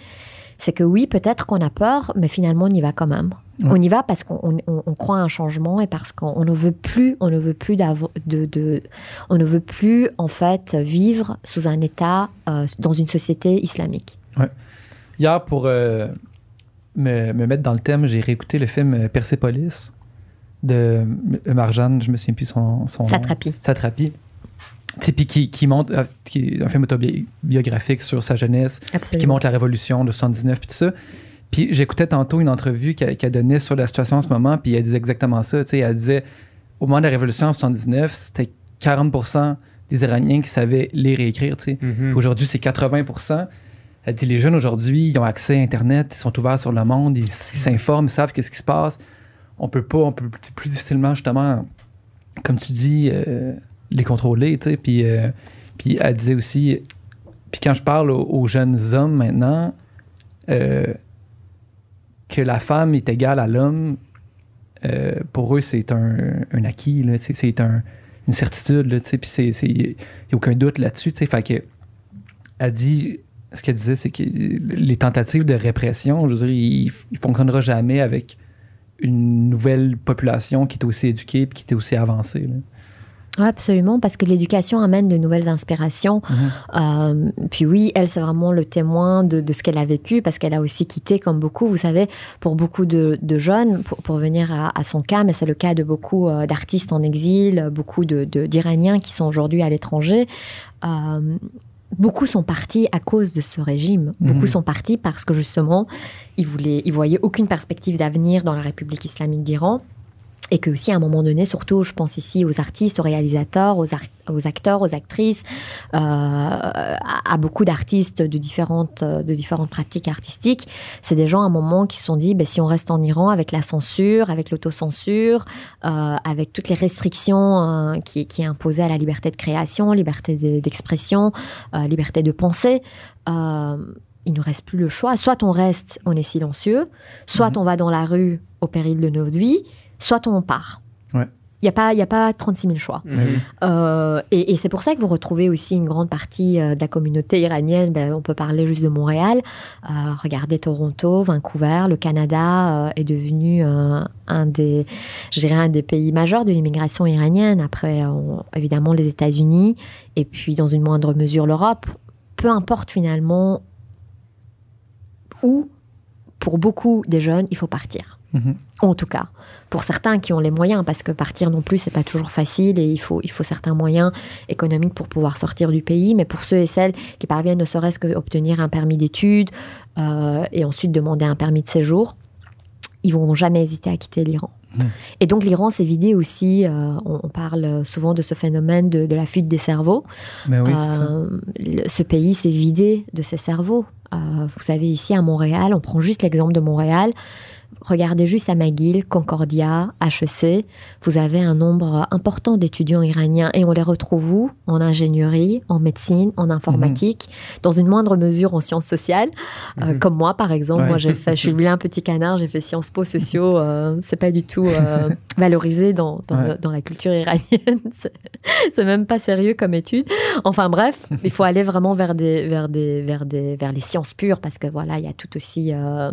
c'est que oui, peut-être qu'on a peur, mais finalement on y va quand même. Ouais. On y va parce qu'on on- on croit à un changement et parce qu'on ne veut plus, on ne veut plus d'avo- de, de- on ne veut plus en fait vivre sous un État euh, dans une société islamique. Hier, pour euh, me, me mettre dans le thème, j'ai réécouté le film euh, Persepolis de Marjane, je me souviens plus son, son nom. Satrapi. Satrapi. Tu sais, Puis qui, qui montre, qui est un film autobiographique sur sa jeunesse, qui montre la révolution de 79 puis tout ça. Puis j'écoutais tantôt une entrevue qu'elle qu'elle donnait sur la situation en ce moment, puis elle disait exactement ça. Tu sais, elle disait, au moment de la révolution en 79, c'était 40% des Iraniens qui savaient lire et écrire, tu sais. Mhm. Puis Aujourd'hui, c'est 80% Elle dit les jeunes aujourd'hui, ils ont accès à Internet, ils sont ouverts sur le monde, ils s'informent, ils savent qu'est-ce qui se passe. On peut pas, on peut plus- plus difficilement, justement, comme tu dis, euh, les contrôler, tu sais. Puis, euh, puis elle disait aussi, puis quand je parle aux, aux jeunes hommes maintenant, euh, que la femme est égale à l'homme, euh, pour eux, c'est un, acquis, c'est un, une certitude, puis il n'y a aucun doute là-dessus, que elle dit, ce qu'elle disait, c'est que les tentatives de répression, je veux dire, il ne fonctionnera jamais avec une nouvelle population qui est aussi éduquée et qui est aussi avancée. Absolument, parce que l'éducation amène de nouvelles inspirations. Euh, puis oui, elle, c'est vraiment le témoin de, de ce qu'elle a vécu, parce qu'elle a aussi quitté, comme beaucoup, vous savez, pour beaucoup de, de jeunes, pour, pour venir à, à son cas, mais c'est le cas de beaucoup euh, d'artistes en exil, beaucoup de- d'Iraniens qui sont aujourd'hui à l'étranger. Euh, beaucoup sont partis à cause de ce régime. Beaucoup Mhm. sont partis parce que justement, ils voulaient, ils voyaient aucune perspective d'avenir dans la République islamique d'Iran. Et que aussi à un moment donné, surtout, je pense ici aux artistes, aux réalisateurs, aux, ar- aux acteurs, aux actrices, euh, à, à beaucoup d'artistes de différentes, euh, de différentes pratiques artistiques. C'est des gens à un moment qui se sont dit, ben, si on reste en Iran avec la censure, avec l'autocensure, euh, avec toutes les restrictions euh, qui, qui imposaient à la liberté de création, liberté de- d'expression, euh, liberté de pensée, il ne reste plus le choix. Soit on reste, on est silencieux, soit Mhm. on va dans la rue au péril de notre vie, soit on part. Ouais. Il n'y a, pas- il y a pas 36 000 choix. Euh, et, et c'est pour ça que vous retrouvez aussi une grande partie euh, de la communauté iranienne. Ben, on peut parler juste de Montréal. Euh, regardez Toronto, Vancouver, le Canada est devenu un des, je dirais, un des pays majeurs de l'immigration iranienne. Après, on- évidemment, les États-Unis et puis dans une moindre mesure l'Europe. Peu importe finalement où, pour beaucoup des jeunes, il faut partir. Mhm. En tout cas, pour certains qui ont les moyens, parce que partir non plus, c'est pas toujours facile et il faut, il faut certains moyens économiques pour pouvoir sortir du pays. Mais pour ceux et celles qui parviennent ne serait-ce qu'obtenir un permis d'études euh, et ensuite demander un permis de séjour, ils vont jamais hésiter à quitter l'Iran. Et donc l'Iran s'est vidé aussi, euh, on, on parle souvent de ce phénomène de, de la fuite des cerveaux. Mais oui. Euh, le- ce pays s'est vidé de ses cerveaux. Vous savez, ici à Montréal, on prend juste l'exemple de Montréal. Regardez juste à McGill, Concordia, HEC. Vous avez un nombre important d'étudiants iraniens et on les retrouve où? En ingénierie, en médecine, en informatique, dans une moindre mesure en sciences sociales. Euh, Mhm. comme moi, par exemple. Ouais. Moi, j'ai fait, je suis bien un petit canard, j'ai fait Sciences Po, sociaux. euh, c'est pas du tout euh, *laughs* valorisé dans, dans, Ouais. le- dans la culture iranienne. *laughs* C'est- même pas sérieux comme étude. Enfin bref, il faut aller vraiment vers des, vers des, vers des, vers les sciences pures parce que voilà, il y a tout aussi euh,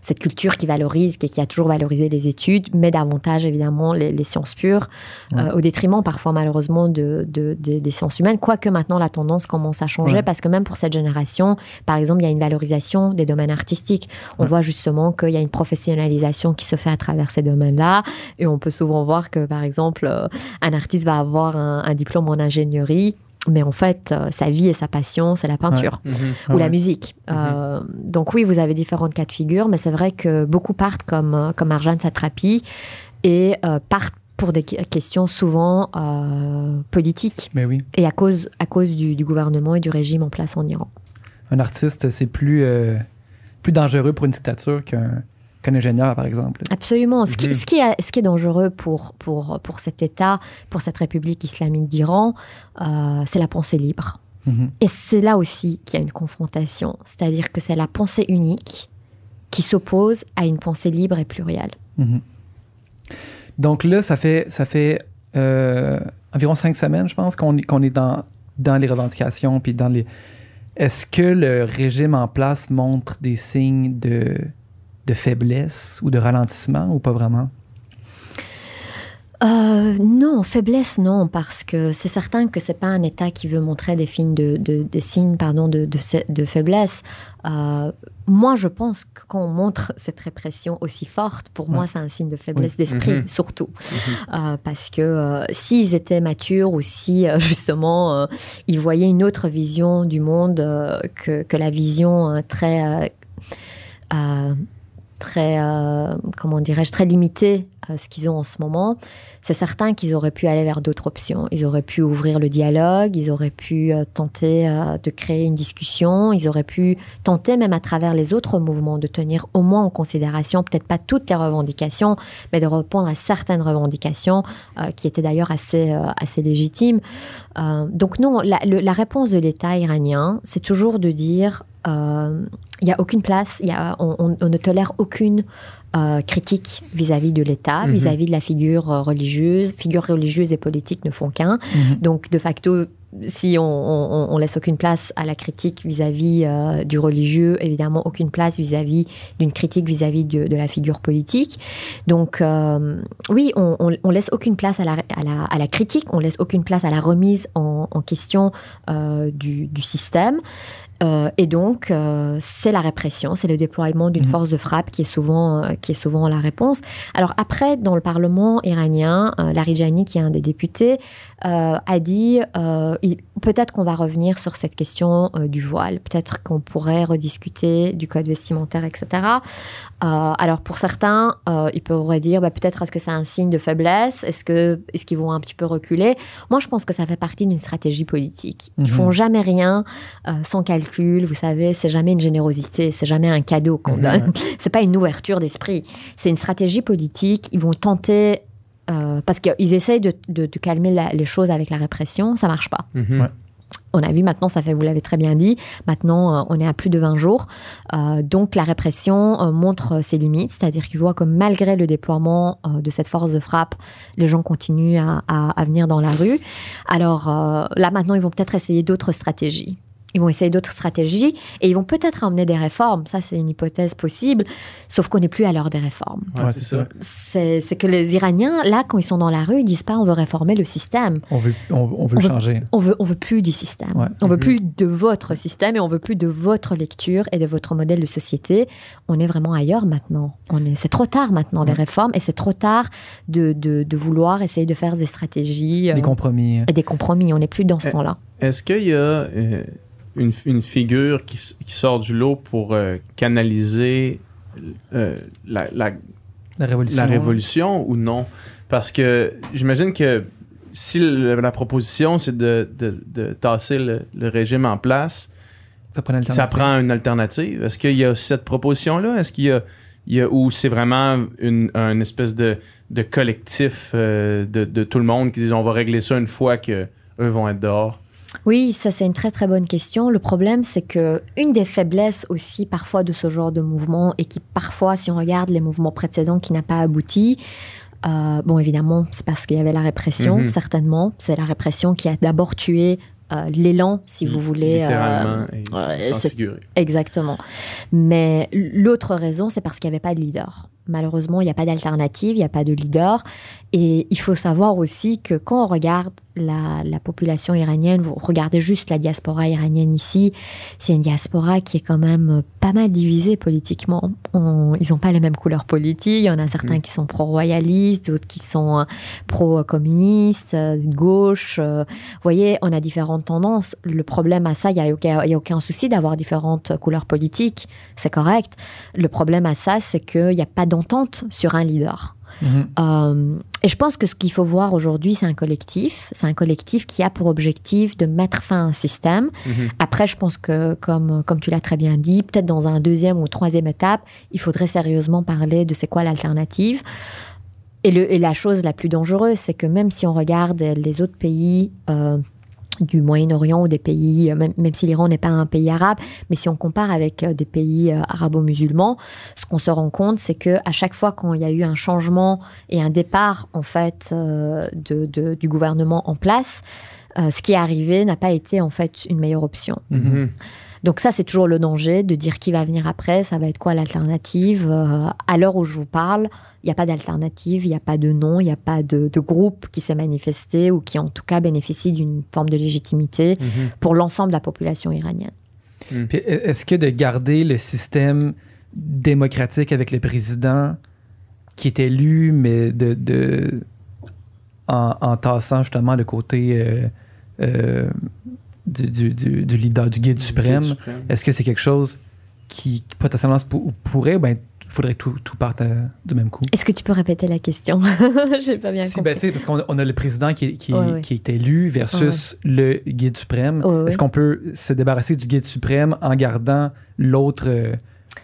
cette culture qui valorise, qui, qui a toujours valorisé les études, mais davantage évidemment les, les sciences pures, Ouais. euh, au détriment parfois malheureusement de, de- de- des sciences humaines. Quoique maintenant la tendance commence à changer Ouais. parce que même pour cette génération, par exemple, il y a une valorisation des domaines artistiques. On Ouais. voit justement qu'il y a une professionnalisation qui se fait à travers ces domaines-là. Et on peut souvent voir que, par exemple, euh, un artiste va avoir un, un diplôme en ingénierie, mais en fait, euh, sa vie et sa passion, c'est la peinture Mhm. Ou la musique. Euh, donc oui, vous avez différentes cas de figure, mais c'est vrai que beaucoup partent comme, euh, comme Arjan Satrapi et euh, partent pour des que- questions souvent politiques Mais oui. et à cause, à cause du, du gouvernement et du régime en place en Iran. Un artiste, c'est plus, plus dangereux pour une dictature qu'un qu'un ingénieur, par exemple. Absolument. Ce qui, Mhm. ce qui est, ce qui est dangereux pour, pour, pour cet État, pour cette République islamique d'Iran, euh, c'est la pensée libre. Mhm. Et c'est là aussi qu'il y a une confrontation. C'est-à-dire que c'est la pensée unique qui s'oppose à une pensée libre et plurielle. Mhm. Donc là, ça fait, ça fait euh, environ cinq semaines, je pense, qu'on est, qu'on est dans, dans les revendications. Puis dans les... Est-ce que le régime en place montre des signes de, de faiblesse ou de ralentissement ou pas vraiment? Euh, non, faiblesse, non, parce que c'est certain que c'est pas un État qui veut montrer des, signes de, de- signes pardon, de, de, se- de faiblesse. Euh, moi, je pense que quand on montre cette répression aussi forte, pour moi, c'est un signe de faiblesse Oui. d'esprit, Mhm. surtout. Euh, parce que s'ils étaient matures ou si, *laughs* justement, ils voyaient une autre vision du monde que, que la vision très... euh, euh, très, euh, comment dirais-je, très limitée à ce qu'ils ont en ce moment, c'est certain qu'ils auraient pu aller vers d'autres options. Ils auraient pu ouvrir le dialogue, ils auraient pu euh, tenter euh, de créer une discussion, ils auraient pu tenter même à travers les autres mouvements de tenir au moins en considération, peut-être pas toutes les revendications, mais de répondre à certaines revendications euh, qui étaient d'ailleurs assez, euh, assez légitimes. Euh, donc non, la, réponse de l'État iranien, c'est toujours de dire euh, il n'y a aucune place, il y a, on, on- on ne tolère aucune euh, critique vis-à-vis de l'État, Mhm. vis-à-vis de la figure euh, religieuse. Figures religieuses et politiques ne font qu'un. Mhm. Donc, de facto, si on, on- on laisse aucune place à la critique vis-à-vis euh, du religieux, évidemment, aucune place vis-à-vis d'une critique vis-à-vis de, de la figure politique. Donc, euh, oui, on, on- on laisse aucune place à la, à, la, à la critique, on laisse aucune place à la remise en, en question euh, du, du système. Euh, et donc, euh, c'est la répression, c'est le déploiement d'une Mhm. force de frappe qui est souvent, euh, qui est souvent la réponse. Alors après, dans le Parlement iranien, Larijani, qui est un des députés, a dit il- peut-être qu'on va revenir sur cette question euh, du voile, peut-être qu'on pourrait rediscuter du code vestimentaire, etc. Euh, alors pour certains, euh, ils pourraient dire bah, peut-être est-ce que c'est un signe de faiblesse, est-ce que est-ce qu'ils vont un petit peu reculer? Moi, je pense que ça fait partie d'une stratégie politique. Ils Mhm. font jamais rien sans calcul. Vous savez, c'est jamais une générosité, c'est jamais un cadeau qu'on Mhm, donne. *laughs* c'est pas une ouverture d'esprit. C'est une stratégie politique. Ils vont tenter euh, parce qu'ils essayent de, de- de calmer la- les choses avec la répression, ça marche pas. Mhm. Ouais. on a vu maintenant, ça fait, vous l'avez très bien dit, maintenant euh, on est à plus de 20 jours. Euh, donc la répression euh, montre ses limites, c'est-à-dire qu'il voit que malgré le déploiement de cette force de frappe, les gens continuent à, à venir dans la rue. Alors là maintenant, ils vont peut-être essayer d'autres stratégies ils vont essayer d'autres stratégies et ils vont peut-être amener des réformes. Ça, c'est une hypothèse possible, sauf qu'on n'est plus à l'heure des réformes. c'est ça. C'est que les Iraniens, là, quand ils sont dans la rue, ils disent pas on veut réformer le système. On veut, on, veut le changer. On veut, on veut plus du système. On veut plus de votre système et on veut plus de votre lecture et de votre modèle de société. On est vraiment ailleurs maintenant. On est, c'est trop tard maintenant des réformes et c'est trop tard de, de, de, vouloir essayer de faire des stratégies. Des euh, compromis. Et des compromis. On n'est plus dans ce temps-là. Est-ce qu'il y a euh, une, une figure qui, qui, sort du lot pour euh, canaliser euh, la, la, la, révolution. la, révolution. ou non? Parce que j'imagine que si la proposition, c'est de, de, de, tasser le, le, régime en place, ça prend, ça prend une alternative. Est-ce qu'il y a cette proposition-là? Est-ce qu'il y a, ou c'est vraiment une, une, espèce de, de collectif euh, de, de, tout le monde qui disent on va régler ça une fois qu'eux vont être dehors? Oui, ça c'est une très très bonne question. Le problème c'est que une des faiblesses aussi parfois de ce genre de mouvement et qui parfois, si on regarde les mouvements précédents qui n'a pas abouti, euh, bon évidemment c'est parce qu'il y avait la répression, mhm. certainement. C'est la répression qui a d'abord tué euh, l'élan, si vous voulez. Littéralement euh, Exactement. Mais l'autre raison, c'est parce qu'il n'y avait pas de leader. Malheureusement, il n'y a pas d'alternative, il n'y a pas de leader. Et il faut savoir aussi que quand on regarde la, population iranienne, vous regardez juste la diaspora iranienne ici, c'est une diaspora qui est quand même pas mal divisée politiquement. ils n'ont pas les mêmes couleurs politiques. Il y en a certains mm. qui sont pro-royalistes, d'autres qui sont euh, pro-communistes, euh, gauche. Vous voyez, on a différentes tendances. Le problème à ça, il n'y a, a, aucun souci d'avoir différentes couleurs politiques. C'est correct. Le problème à ça, c'est qu'il n'y a pas d'entente sur un leader. Mhm. Euh, et je pense que ce qu'il faut voir aujourd'hui, c'est un collectif. C'est un collectif qui a pour objectif de mettre fin à un système. Mhm. Après, je pense que, comme, comme tu l'as très bien dit, peut-être dans un deuxième ou troisième étape, il faudrait sérieusement parler de c'est quoi l'alternative. Et, le, et la chose la plus dangereuse, c'est que même si on regarde les autres pays, euh, du Moyen-Orient ou des pays, euh, même, même si l'Iran n'est pas un pays arabe, mais si on compare avec euh, des pays euh, arabo-musulmans, ce qu'on se rend compte, c'est que à chaque fois qu'il y a eu un changement et un départ en fait de, du gouvernement en place, ce qui est arrivé n'a pas été en fait une meilleure option. Mm-hmm. Donc ça, c'est toujours le danger de dire qui va venir après, ça va être quoi l'alternative. à l'heure où je vous parle, il n'y a pas d'alternative, il n'y a pas de nom, il n'y a pas de, groupe qui s'est manifesté ou qui en tout cas bénéficie d'une forme de légitimité mhm. pour l'ensemble de la population iranienne. Mhm. Est-ce que de garder le système démocratique avec le président qui est élu, mais de, en, tassant justement le côté euh, euh, du, leader, du guide suprême, est-ce que c'est quelque chose qui potentiellement pourrait, ben, faudrait que tout, tout parte euh, du même coup? Est-ce que tu peux répéter la question? *laughs* J'ai pas bien si, ben, compris. parce qu'on a le président qui, qui, qui est élu versus le guide suprême. Est-ce qu'on peut se débarrasser du guide suprême en gardant l'autre euh,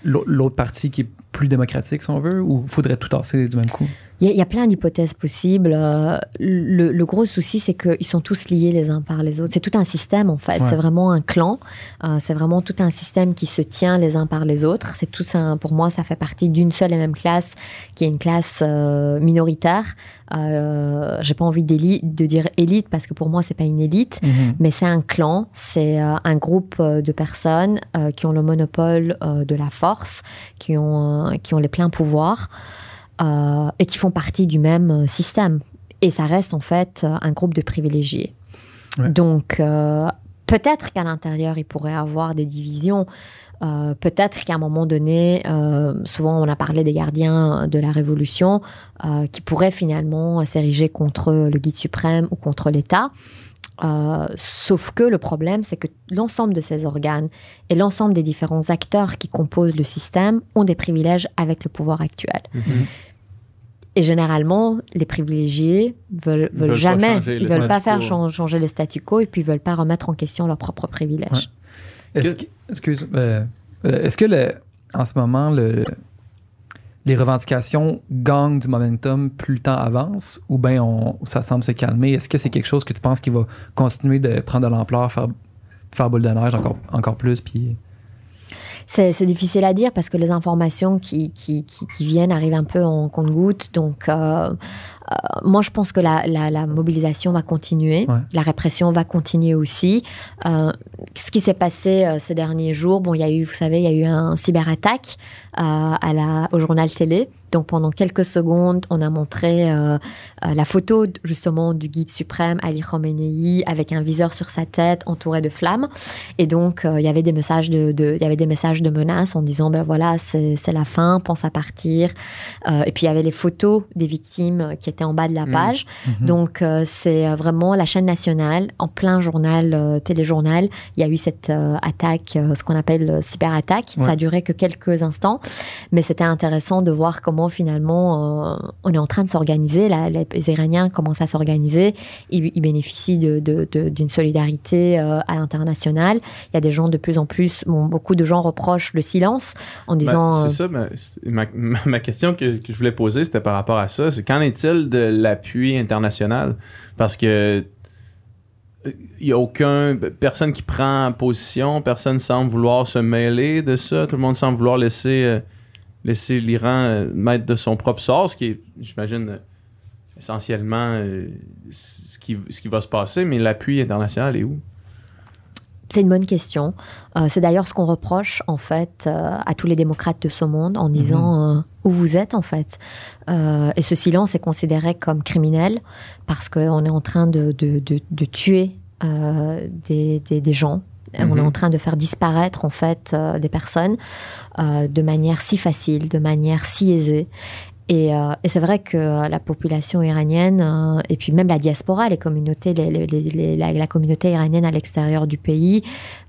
l'autre partie qui est plus démocratique, si on veut, ou faudrait tout tasser du même coup? Il y, a plein d'hypothèses possibles. Euh, le, gros souci, c'est qu'ils sont tous liés les uns par les autres. C'est tout un système, en fait. C'est vraiment un clan. Euh, c'est vraiment tout un système qui se tient les uns par les autres. C'est tout ça, pour moi, ça fait partie d'une seule et même classe, qui est une classe euh, minoritaire. J'ai pas envie de dire élite, parce que pour moi, c'est pas une élite, mhm. mais c'est un clan. C'est un groupe de personnes qui ont le monopole de la force, qui ont, qui ont les pleins pouvoirs. Euh, et qui font partie du même euh, système. Et ça reste en fait euh, un groupe de privilégiés. Donc, peut-être qu'à l'intérieur, il pourrait avoir des divisions. peut-être qu'à un moment donné, souvent on a parlé des gardiens de la révolution, qui pourraient finalement s'ériger contre le guide suprême ou contre l'État. sauf que le problème, c'est que l'ensemble de ces organes et l'ensemble des différents acteurs qui composent le système ont des privilèges avec le pouvoir actuel. Mhm. Et généralement, les privilégiés veulent, veulent, jamais, ils veulent pas faire changer le statu quo et puis ils veulent pas remettre en question leurs propres privilèges. Est-ce que, excuse, euh, euh, est-ce que le, en ce moment, le, les revendications gagnent du momentum plus le temps avance ou bien ça semble se calmer? Est-ce que c'est quelque chose que tu penses qui va continuer de prendre de l'ampleur, faire faire boule de neige encore, encore plus. Puis c'est difficile à dire parce que les informations qui, qui, qui, viennent arrivent un peu en compte-goutte. Donc, euh, euh, moi, je pense que la, la, mobilisation va continuer. La répression va continuer aussi. Euh, ce qui s'est passé ces derniers jours, bon, il y a eu, vous savez, il y a eu un cyberattaque à la, au journal télé. Donc pendant quelques secondes, on a montré euh, euh, la photo justement du guide suprême Ali Khamenei avec un viseur sur sa tête entouré de flammes. Et donc euh, il y avait des messages de, il y avait des messages de menaces en disant ben voilà c'est la fin, pense à partir. et puis il y avait les photos des victimes qui étaient en bas de la mmh. page. Mmh. Donc c'est vraiment la chaîne nationale en plein journal téléjournal. Il y a eu cette attaque, ce qu'on appelle cyberattaque. Ça a duré que quelques instants, mais c'était intéressant de voir comment finalement euh, on est en train de s'organiser. Les Iraniens commencent à s'organiser. Ils, bénéficient d'une solidarité euh, à l'international. Il y a des gens de plus en plus, beaucoup de gens reprochent le silence en disant. Ben, c'est euh, ça, ma, question que, je voulais poser, c'était par rapport à ça. C'est qu'en est-il de l'appui international? Parce que il n'y a aucun personne qui prend position, personne semble vouloir se mêler de ça, tout le monde semble vouloir laisser laisser l'Iran euh, mettre de son propre sort, ce qui est, j'imagine, euh, essentiellement euh, ce, qui, ce qui va se passer, mais l'appui international est où? C'est une bonne question. c'est d'ailleurs ce qu'on reproche en fait à tous les démocrates de ce monde en disant mhm. où vous êtes en fait. et ce silence est considéré comme criminel parce qu'on est en train de, de, de, tuer des, des, des, gens on est mhm. en train de faire disparaître en fait des personnes euh, de manière si facile, de manière si aisée. Et, euh, c'est vrai que la population iranienne et puis même la diaspora, les communautés, la, communauté iranienne à l'extérieur du pays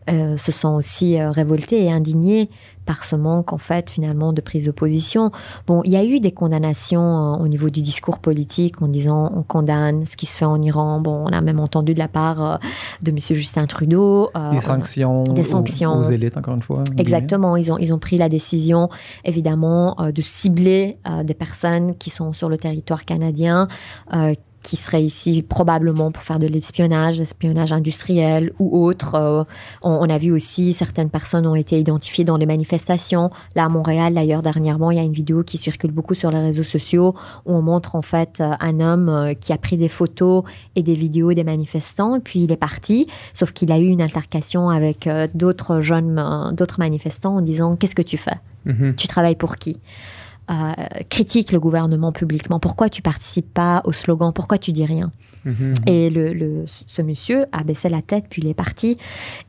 se sont aussi révoltés et indignés par ce manque en fait finalement de prise de position. Bon, il y a eu des condamnations euh, au niveau du discours politique en disant on condamne ce qui se fait en Iran. Bon, on a même entendu de la part euh, de Monsieur Justin Trudeau euh, des sanctions, des sanctions aux, élites encore une fois. Exactement, ils ont ils ont pris la décision évidemment de cibler des personnes qui sont sur le territoire canadien qui serait ici probablement pour faire de l'espionnage, espionnage industriel ou autre. Euh, on, a vu aussi certaines personnes ont été identifiées dans les manifestations. Là à Montréal, d'ailleurs, dernièrement, il y a une vidéo qui circule beaucoup sur les réseaux sociaux où on montre en fait euh, un homme euh, qui a pris des photos et des vidéos des manifestants et puis il est parti. Sauf qu'il a eu une altercation avec d'autres jeunes, d'autres manifestants en disant qu'est-ce que tu fais? Mm-hmm. Tu travailles pour qui? Euh, critique le gouvernement publiquement. Pourquoi tu participes pas au slogan? Pourquoi tu dis rien? Mhm. Et le, ce monsieur a baissé la tête, puis il est parti.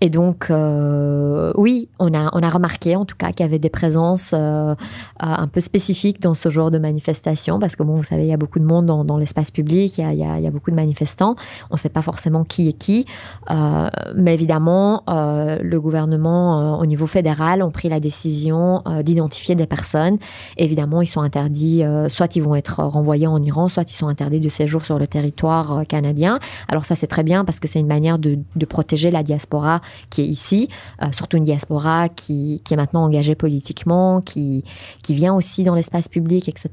Et donc, euh, oui, on a, on a remarqué en tout cas qu'il y avait des présences euh, un peu spécifiques dans ce genre de manifestation, parce que bon, vous savez, il y a beaucoup de monde dans, dans l'espace public, il y, a, il, y a, beaucoup de manifestants, on ne sait pas forcément qui est qui, euh, mais évidemment, le gouvernement au niveau fédéral ont pris la décision d'identifier des personnes. Évidemment, ils sont interdits, soit ils vont être renvoyés en Iran, soit ils sont interdits de séjour sur le territoire canadien. Alors ça, c'est très bien parce que c'est une manière de, protéger la diaspora qui est ici, euh, surtout une diaspora qui, est maintenant engagée politiquement, qui, qui vient aussi dans l'espace public, etc.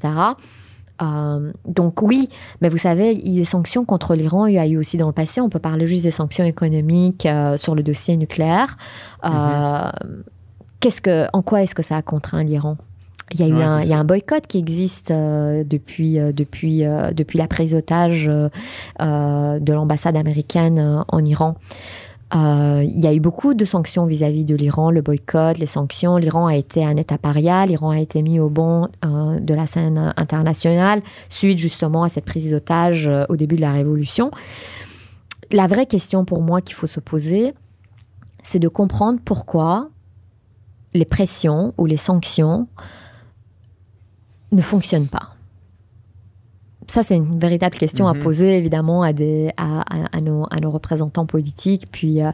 Euh, donc oui, mais vous savez, les sanctions contre l'Iran, il y a eu aussi dans le passé, on peut parler juste des sanctions économiques euh, sur le dossier nucléaire. Mm-hmm. Qu'est-ce que, en quoi est-ce que ça a contraint l'Iran? Il y, a eu un, il y a un boycott qui existe euh, depuis, euh, depuis, euh, depuis la prise d'otage de l'ambassade américaine en Iran. il y a eu beaucoup de sanctions vis-à-vis de l'Iran, le boycott, les sanctions. L'Iran a été un État paria, l'Iran a été mis au banc de la scène internationale suite justement à cette prise d'otage au début de la Révolution. La vraie question pour moi qu'il faut se poser, c'est de comprendre pourquoi les pressions ou les sanctions ne fonctionne pas ça, c'est une véritable question à mhm. poser, évidemment, à, des, à, à, nos, à nos, représentants politiques, puis euh,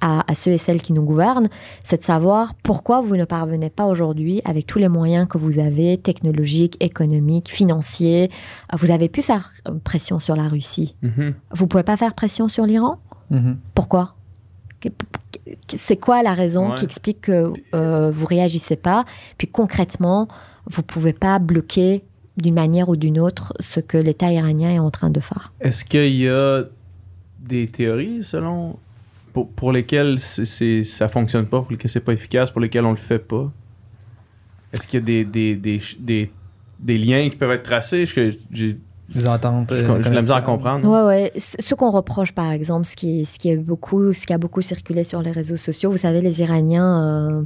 à, ceux et celles qui nous gouvernent. C'est de savoir pourquoi vous ne parvenez pas aujourd'hui, avec tous les moyens que vous avez, technologiques, économiques, financiers. Vous avez pu faire pression sur la Russie. Mhm. Vous pouvez pas faire pression sur l'Iran? Mhm. Pourquoi? C'est quoi la raison qui explique que euh, vous réagissez pas? Puis concrètement, vous pouvez pas bloquer d'une manière ou d'une autre ce que l'État iranien est en train de faire. Est-ce qu'il y a des théories selon pour, pour lesquels c'est, c'est- ça fonctionne pas, pour lesquels c'est pas efficace, pour lesquels on le fait pas? Est-ce qu'il y a des, des, des, des, des liens qui peuvent être tracés? Je, que j'ai, Les ententes. j'ai euh, j'ai de la misère à comprendre. Ouais, ouais. Ce ce qu'on reproche, par exemple, ce qui, ce qui est beaucoup, ce qui a beaucoup circulé sur les réseaux sociaux, vous savez, les Iraniens euh,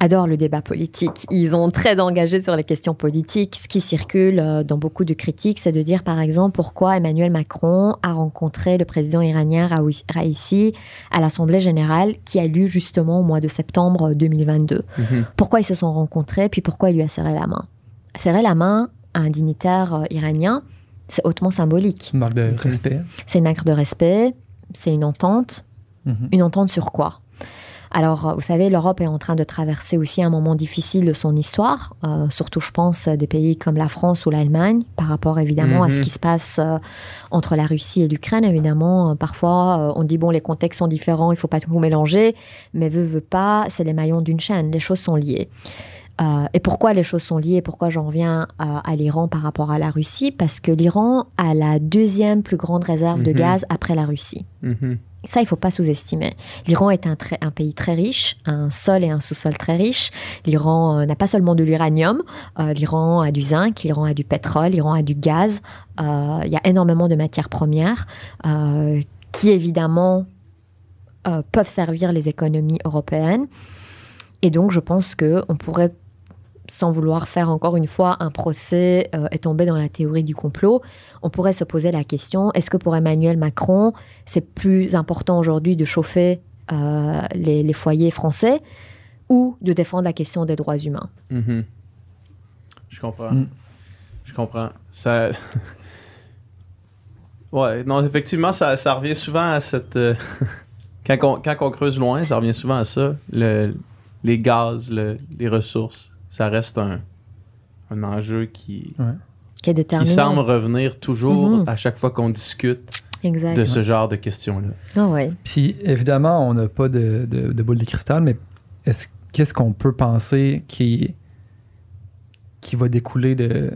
adorent le débat politique. Ils ont très engagés sur les questions politiques. Ce qui circule euh, dans beaucoup de critiques, c'est de dire, par exemple, pourquoi Emmanuel Macron a rencontré le président iranien Raisi à l'Assemblée générale qui a lieu justement au mois de septembre 2022 Mhm. pourquoi ils se sont rencontrés, puis pourquoi il lui a serré la main? Serrer la main à un dignitaire euh, iranien, c'est hautement symbolique. C'est une marque de respect. C'est une marque de respect, c'est une entente. Mhm. Une entente sur quoi? Alors, vous savez, l'Europe est en train de traverser aussi un moment difficile de son histoire, euh, surtout, je pense, des pays comme la France ou l'Allemagne, par rapport évidemment à Mhm. ce qui se passe euh, entre la Russie et l'Ukraine. Évidemment, euh, parfois, on dit, bon, les contextes sont différents, il faut pas tout mélanger, mais veut, veut pas, c'est les maillons d'une chaîne, les choses sont liées. Euh, et pourquoi les choses sont liées Pourquoi j'en reviens à, à l'Iran par rapport à la Russie? Parce que l'Iran a la deuxième plus grande réserve de Mhm. gaz après la Russie. Mhm. Ça, il faut pas sous-estimer. L'Iran est un, pays très riche, un sol et un sous-sol très riches. L'Iran euh, n'a pas seulement de l'uranium, euh, l'Iran a du zinc, l'Iran a du pétrole, l'Iran a du gaz. Euh, Il y a énormément de matières premières qui, évidemment, peuvent servir les économies européennes. Et donc, je pense qu'on pourrait, sans vouloir faire encore une fois un procès euh, et tomber dans la théorie du complot, on pourrait se poser la question, est-ce que pour Emmanuel Macron, c'est plus important aujourd'hui de chauffer euh, les, les foyers français ou de défendre la question des droits humains? Mhm. Je comprends. Mm. Je comprends. Ça. *laughs* ouais, non, effectivement, ça, ça revient souvent à cette. euh, *laughs* quand, on, quand on creuse loin, ça revient souvent à ça. Le, les gaz, le- les ressources, ça reste un, un enjeu qui, qui est qui semble revenir toujours Mhm. à chaque fois qu'on discute Exact. de ce genre de questions-là. Ah ouais. Puis évidemment, on n'a pas de, de, de boule de cristal, mais est-ce, qu'est-ce qu'on peut penser qui, qui va découler de,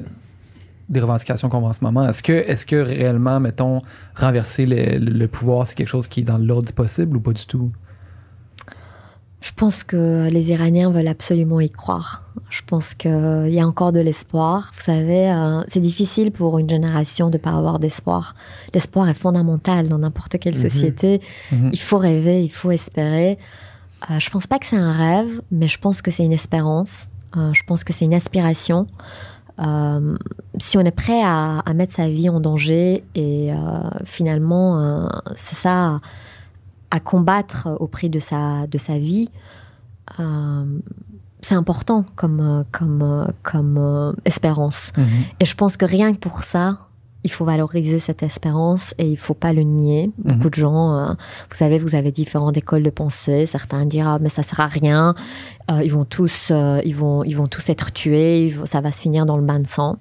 des revendications qu'on voit en ce moment? Est-ce que, est-ce que réellement, mettons, renverser le, le- le pouvoir, c'est quelque chose qui est dans l'ordre du possible ou pas du tout? Je pense que les Iraniens veulent absolument y croire. Je pense qu'il y a encore de l'espoir. Vous savez, euh, c'est difficile pour une génération de ne pas avoir d'espoir. L'espoir est fondamental dans n'importe quelle Mhm. société. Mhm. Il faut rêver, il faut espérer. Euh, je pense pas que c'est un rêve, mais je pense que c'est une espérance. Euh, je pense que c'est une aspiration. Si on est prêt à, à mettre sa vie en danger et finalement, c'est ça, à combattre au prix de sa, de sa vie, euh, c'est important comme, comme, comme euh, espérance. Mhm. Et je pense que rien que pour ça, il faut valoriser cette espérance et il faut pas le nier. Mhm. Beaucoup de gens, euh, vous savez, vous avez différentes écoles de pensée. Certains diront ah, mais ça sert à rien. Euh, ils vont tous, euh, ils vont, ils vont tous être tués. vont- ça va se finir dans le bain de sang.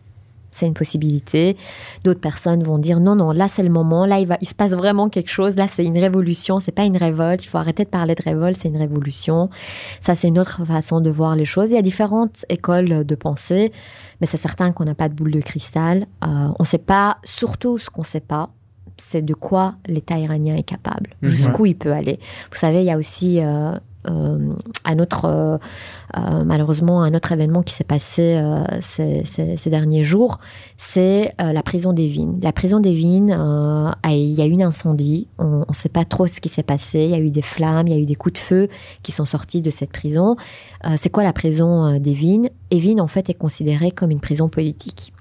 C'est une possibilité. D'autres personnes vont dire non, non, là c'est le moment. Là il va, il se passe vraiment quelque chose. Là c'est une révolution. C'est pas une révolte. Il faut arrêter de parler de révolte. C'est une révolution. Ça c'est une autre façon de voir les choses. Il y a différentes écoles de pensée mais c'est certain qu'on n'a pas de boule de cristal. Euh, on ne sait pas, surtout ce qu'on ne sait pas, c'est de quoi l'État iranien est capable, Mhm. jusqu'où il peut aller. Vous savez, il y a aussi euh, euh, un autre, euh, euh, malheureusement, un autre événement qui s'est passé ces, derniers jours, c'est la prison d'Evin. La prison euh, a- il y a eu un incendie, on ne sait pas trop ce qui s'est passé, il y a eu des flammes, il y a eu des coups de feu qui sont sortis de cette prison. C'est quoi la prison euh, d'Evin Evin, en fait, est considérée comme une prison politique.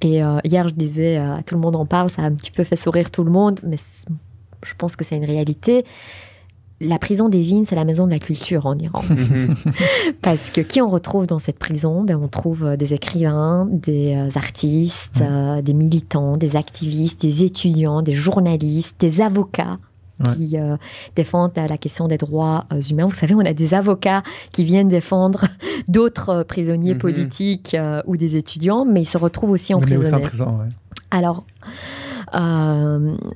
Et hier, je disais, euh, tout le monde en parle, ça a un petit peu fait sourire tout le monde, mais je pense que c'est une réalité. La prison d'Evin, c'est la maison de la culture en Iran. *laughs* Parce que qui on retrouve dans cette prison? Ben, On trouve euh, des écrivains, des euh, artistes, Ouais. euh, des militants, des activistes, des étudiants, des journalistes, des avocats Ouais. qui euh, défendent la question des droits euh, humains. Vous savez, on a des avocats qui viennent défendre *laughs* d'autres prisonniers Mhm. politiques ou des étudiants, mais ils se retrouvent aussi Mais emprisonnés. prison, ouais. Alors,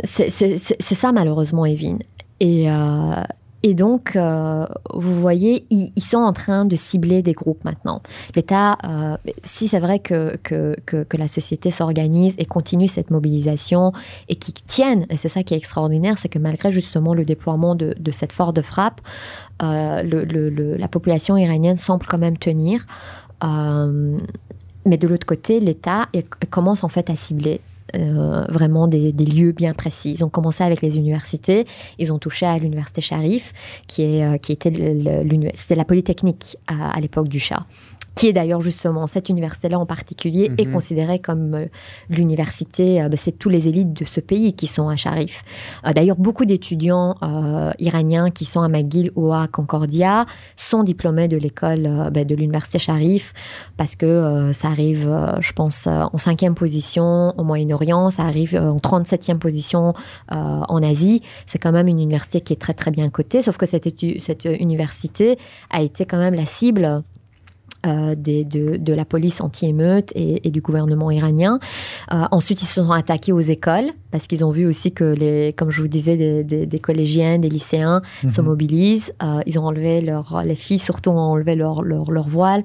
c'est ça malheureusement, Evin. Et, euh, et donc, euh, vous voyez, ils, sont en train de cibler des groupes maintenant. L'État, euh, si c'est vrai que, que, que, la société s'organise et continue cette mobilisation et qui tienne, et c'est ça qui est extraordinaire, c'est que malgré justement le déploiement de, cette force de frappe, la population iranienne semble quand même tenir. mais de l'autre côté, l'État commence en fait à cibler euh, vraiment des, lieux bien précis. Ils ont commencé avec les universités. Ils ont touché à l'université Sharif, qui, est, euh, qui était c'était la polytechnique à, à l'époque du Shah qui est d'ailleurs justement cette université-là en particulier, est mhm. considérée comme euh, l'université, euh, bah, c'est tous les élites de ce pays qui sont à Sharif. Euh, d'ailleurs, beaucoup d'étudiants iraniens qui sont à McGill ou à Concordia sont diplômés de l'école bah, de l'université Sharif parce que ça arrive, je pense, en cinquième position au Moyen-Orient, ça arrive en 37e position en Asie. C'est quand même une université qui est très très bien cotée, sauf que cette, cette université a été quand même la cible euh, de, la police anti-émeute et, du gouvernement iranien. Euh, ensuite, ils se sont attaqués aux écoles parce qu'ils ont vu aussi que, les, comme je vous disais, des, collégiennes, des lycéens se mhm. mobilisent. Euh, ils ont enlevé leur, les filles surtout ont enlevé leur, leur, leur voile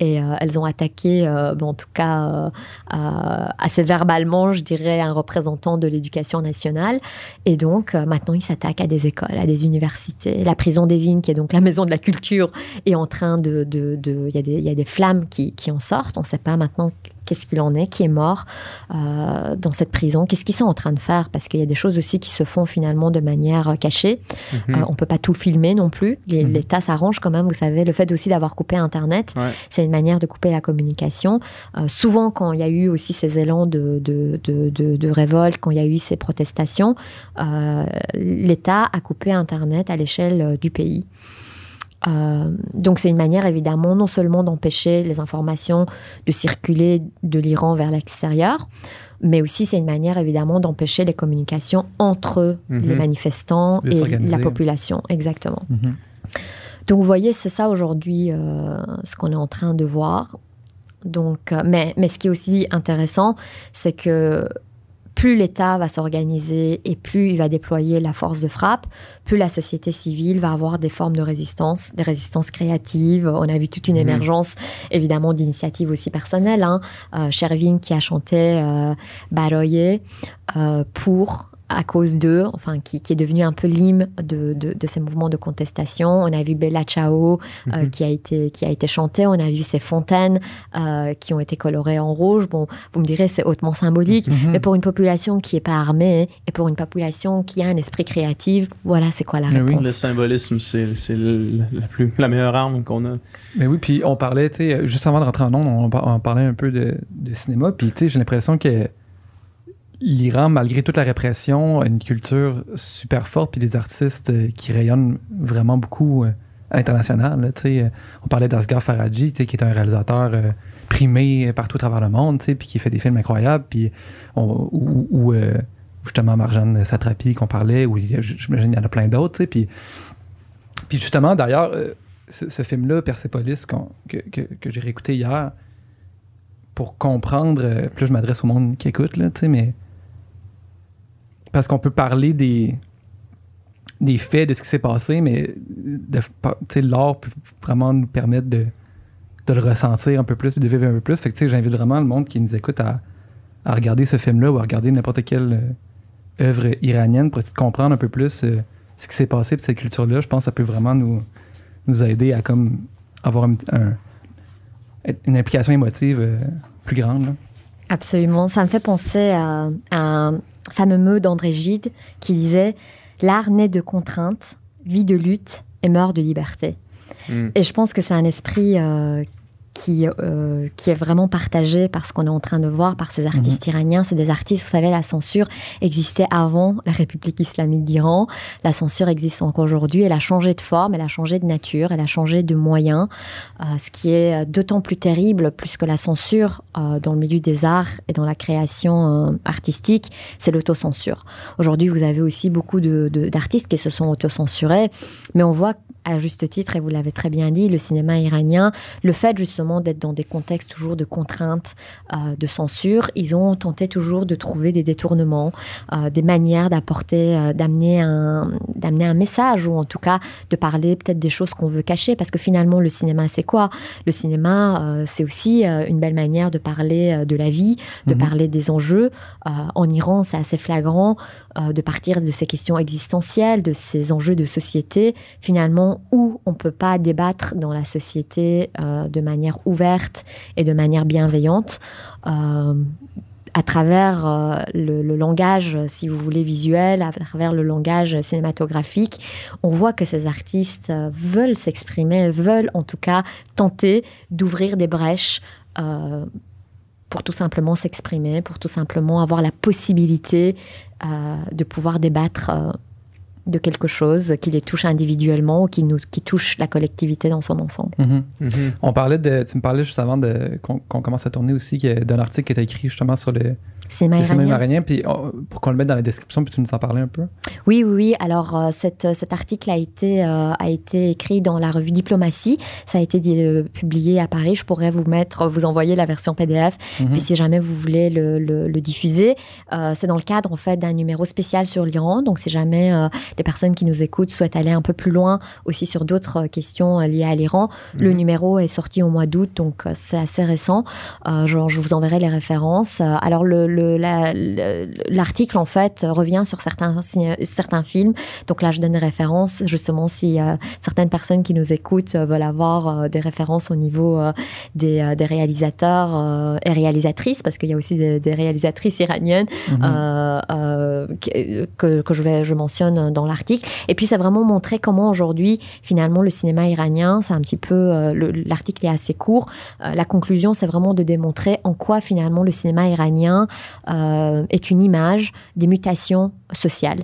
et elles ont attaqué, en tout cas assez verbalement, je dirais, un représentant de l'éducation nationale. Et donc, maintenant, ils s'attaquent à des écoles, à des universités. La prison des Vignes, qui est donc la *laughs* maison de la culture, est en train de... Il y a des il y a des flammes qui, en sortent. On ne sait pas maintenant qu'est-ce qu'il en est, qui est mort euh, dans cette prison, qu'est-ce qu'ils sont en train de faire, parce qu'il y a des choses aussi qui se font finalement de manière euh, cachée. Mhm. Euh, on ne peut pas tout filmer non plus. Mhm. L'État s'arrange quand même, vous savez, le fait aussi d'avoir coupé Internet, c'est une manière de couper la communication. souvent, quand il y a eu aussi ces élans de, de, de révolte, quand il y a eu ces protestations, l'État a coupé Internet à l'échelle du pays. Euh, donc c'est une manière évidemment non seulement d'empêcher les informations de circuler de l'Iran vers l'extérieur, mais aussi c'est une manière évidemment d'empêcher les communications entre mhm. les manifestants et la population. Exactement. Mhm. Donc vous voyez, c'est ça aujourd'hui euh, ce qu'on est en train de voir. Donc, euh, mais, mais ce qui est aussi intéressant, c'est que plus l'État va s'organiser et plus il va déployer la force de frappe, plus la société civile va avoir des formes de résistance, des résistances créatives. On a vu toute une mhm. émergence, évidemment, d'initiatives aussi personnelles. Hein. Euh, Shervin qui a chanté euh, Baroye euh, pour à cause d'eux, enfin, qui, est devenu un peu l'hymne de, ces mouvements de contestation. On a vu Bella Ciao euh, mhm. qui, a été, qui a été chantée, on a vu ces fontaines euh, qui ont été colorées en rouge. Bon, vous me direz, c'est hautement symbolique, mhm. mais pour une population qui n'est pas armée et pour une population qui a un esprit créatif, voilà, c'est quoi la réponse. Oui, le symbolisme, c'est la, plus, la meilleure arme qu'on a. Mais oui, puis on parlait, tu sais, juste avant de rentrer en ondes, on, parlait un peu de, de cinéma, puis tu sais, j'ai l'impression que l'Iran, malgré toute la répression, a une culture super forte, puis des artistes euh, qui rayonnent vraiment beaucoup euh, à l'international. Euh, on parlait d'Asghar Faraji, qui est un réalisateur primé partout à travers le monde, puis qui fait des films incroyables, puis ou, justement Marjane Satrapi qu'on parlait, ou j'imagine il y en a plein d'autres, puis, puis justement, d'ailleurs, ce, film-là, Persepolis, que, que, j'ai réécouté hier, pour comprendre, plus je m'adresse au monde qui écoute, là, mais parce qu'on peut parler des, faits, de ce qui s'est passé, mais l'art peut vraiment nous permettre de, le ressentir un peu plus, de vivre un peu plus. J'invite vraiment le monde qui nous écoute à, regarder ce film-là ou à regarder n'importe quelle euh, œuvre iranienne pour essayer de comprendre un peu plus euh, ce qui s'est passé de cette culture-là. Je pense que ça peut vraiment nous, nous aider à avoir une implication émotive euh, plus grande. Absolument. Ça me fait penser à, un fameux mot d'André Gide qui disait L'art naît de contraintes, vit de lutte et meurt de liberté. Hmm. Et je pense que c'est un esprit euh, qui, euh, qui est vraiment partagé par ce qu'on est en train de voir par ces artistes mhm. iraniens. C'est des artistes, vous savez, la censure existait avant la République islamique d'Iran. La censure existe encore aujourd'hui. Elle a changé de forme, elle a changé de nature, elle a changé de moyens. Euh, ce qui est d'autant plus terrible, plus que la censure euh, dans le milieu des arts et dans la création artistique, c'est l'autocensure. Aujourd'hui, vous avez aussi beaucoup d'artistes de, qui se sont autocensurés, mais on voit à juste titre, et vous l'avez très bien dit, le cinéma iranien, le fait justement d'être dans des contextes toujours de contraintes, euh, de censure, ils ont tenté toujours de trouver des détournements, euh, des manières d'apporter, euh, d'amener un, d'amener un message, ou en tout cas de parler peut-être des choses qu'on veut cacher, parce que finalement, le cinéma, c'est quoi? Le cinéma, c'est aussi une belle manière de parler de la vie, de Mhm. parler des enjeux. en Iran, c'est assez flagrant de partir de ces questions existentielles, de ces enjeux de société, finalement, où on ne peut pas débattre dans la société euh, de manière ouverte et de manière bienveillante. euh, à travers euh, le, langage, si vous voulez, visuel, à travers le langage cinématographique, on voit que ces artistes euh, veulent s'exprimer, veulent en tout cas tenter d'ouvrir des brèches euh, pour tout simplement s'exprimer, pour tout simplement avoir la possibilité euh, de pouvoir débattre euh, de quelque chose qui les touche individuellement ou qui, nous, qui touche la collectivité dans son ensemble. Mhm. Mhm. On parlait de, tu me parlais juste avant de, qu'on, qu'on commence à tourner aussi que- d'un article que tu as écrit justement sur le, Le cinéma iranien. puis oh, pour qu'on le mette dans la description, puis tu nous en parlais un peu? Oui, oui, oui. Alors, euh, cette- cet article a été, euh, a été écrit dans la revue Diplomatie. Ça a été euh, publié à Paris. Je pourrais vous mettre, vous envoyer la version PDF. Mhm. Puis si jamais vous voulez le, le- le diffuser, euh, c'est dans le cadre en fait d'un numéro spécial sur l'Iran. Donc si jamais euh, les personnes qui nous écoutent souhaitent aller un peu plus loin aussi sur d'autres euh, questions euh, liées à l'Iran, le Mhm. numéro est sorti au mois d'août, donc euh, c'est assez récent. Euh, genre, je vous enverrai les références. Euh, alors le- le- la- le- l'article en fait revient sur certains certains films. Donc là, je donne des références justement si euh, certaines personnes qui nous écoutent euh, veulent avoir euh, des références au niveau des, des réalisateurs et réalisatrices, parce qu'il y a aussi des, des réalisatrices iraniennes Mhm. que, que- je, vais, je mentionne dans l'article. Et puis, c'est vraiment montrer comment aujourd'hui, finalement, le cinéma iranien, c'est un petit peu, le- l'article est assez court. La conclusion, c'est vraiment de démontrer en quoi, finalement, le cinéma iranien euh, est une image des mutations sociales.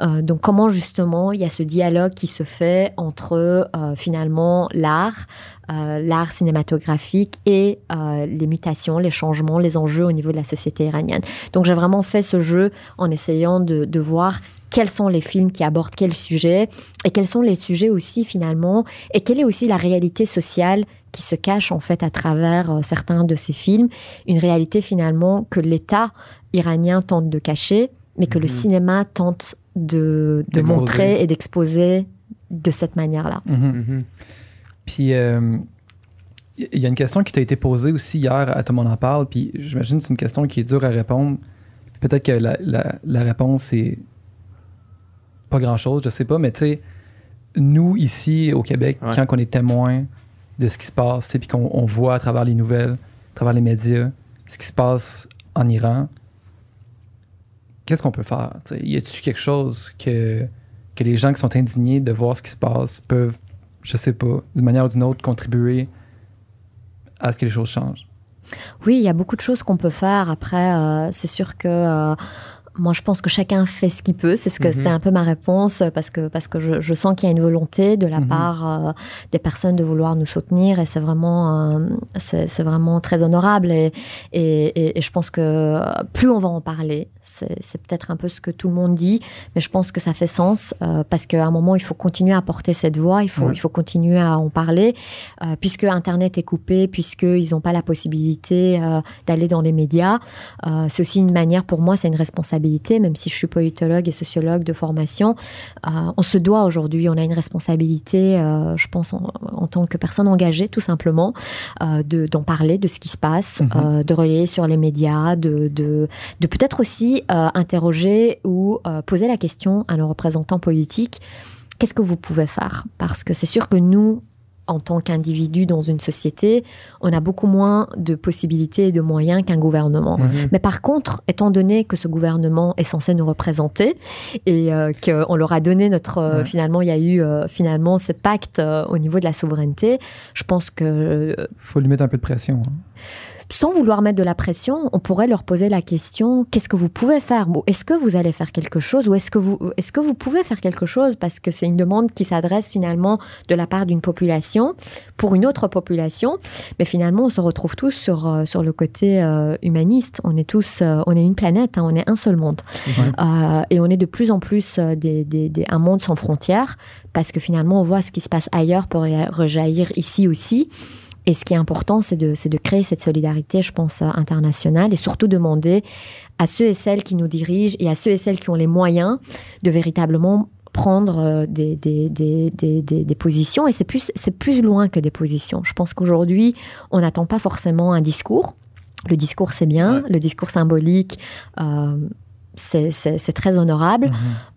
Euh, donc, comment, justement, il y a ce dialogue qui se fait entre, euh, finalement, l'art, l'art cinématographique et les mutations, les changements, les enjeux au niveau de la société iranienne. Donc j'ai vraiment fait ce jeu en essayant de, de voir quels sont les films qui abordent quel sujet et quels sont les sujets aussi finalement et quelle est aussi la réalité sociale qui se cache en fait à travers euh, certains de ces films, une réalité finalement que l'État iranien tente de cacher, mais que le Mhm. cinéma tente de, de montrer et d'exposer de cette manière-là. Mhm. Mhm. Puis, euh, il y a une question qui t'a été posée aussi hier à Tout le monde en parle, puis j'imagine que c'est une question qui est dure à répondre. Peut-être que la, la- la réponse est pas grand-chose, je sais pas, mais tu sais, nous, ici, au Québec, Ouais. quand on est témoin de ce qui se passe, puis qu'on on voit à travers les nouvelles, à travers les médias, ce qui se passe en Iran, qu'est-ce qu'on peut faire? Y a-t-il quelque chose que, que les gens qui sont indignés de voir ce qui se passe peuvent je sais pas, d'une manière ou d'une autre, contribuer à ce que les choses changent? Oui, il y a beaucoup de choses qu'on peut faire. Après, euh, c'est sûr que euh, moi, je pense que chacun fait ce qu'il peut. C'est ce que Mhm. c'était un peu ma réponse parce que parce que je, je sens qu'il y a une volonté de la Mhm. part euh, des personnes de vouloir nous soutenir et c'est vraiment euh, c'est c'est vraiment très honorable et, et, et- et je pense que plus on va en parler, c'est peut-être un peu ce que tout le monde dit, mais je pense que ça fait sens euh, parce qu'à un moment il faut continuer à porter cette voix, il faut Ouais. il faut continuer à en parler euh, puisque Internet est coupé, puisqu'ils n'ont pas la possibilité euh, d'aller dans les médias. C'est aussi une manière, pour moi, c'est une responsabilité, même si je suis politologue et sociologue de formation. On se doit aujourd'hui, on a une responsabilité, je pense, en, en tant que personne engagée, tout simplement, de- d'en parler de ce qui se passe, Mhm. de relayer sur les médias, de, de, de peut-être aussi euh, interroger ou euh, poser la question à nos représentants politiques. Qu'est-ce que vous pouvez faire? Parce que c'est sûr que nous, en tant qu'individus dans une société, on a beaucoup moins de possibilités et de moyens qu'un gouvernement. Mhm. Mais par contre, étant donné que ce gouvernement est censé nous représenter et euh, qu'on leur a donné notre... euh. Finalement, il y a eu euh, finalement ce pacte au niveau de la souveraineté, je pense que... euh, faut lui mettre un peu de pression. hein. Sans vouloir mettre de la pression, on pourrait leur poser la question qu'est-ce que vous pouvez faire? Est-ce que vous allez faire quelque chose? Ou est-ce que vous est-ce que vous pouvez faire quelque chose? Parce que c'est une demande qui s'adresse finalement de la part d'une population pour une autre population, mais finalement on se retrouve tous sur euh, sur le côté euh, humaniste. On est tous euh, on est une planète, hein, on est un seul monde. Et on est de plus en plus des, des, un monde sans frontières parce que finalement on voit ce qui se passe ailleurs pour rejaillir ici aussi. Et ce qui est important, c'est de, de, créer cette solidarité, je pense, internationale et surtout demander à ceux et celles qui nous dirigent et à ceux et celles qui ont les moyens de véritablement prendre euh, des, des, des, des positions. Et c'est plus, plus loin que des positions. Je pense qu'aujourd'hui, on n'attend pas forcément un discours. Le discours, c'est bien. Le discours symbolique, euh, c'est très honorable. Mhm.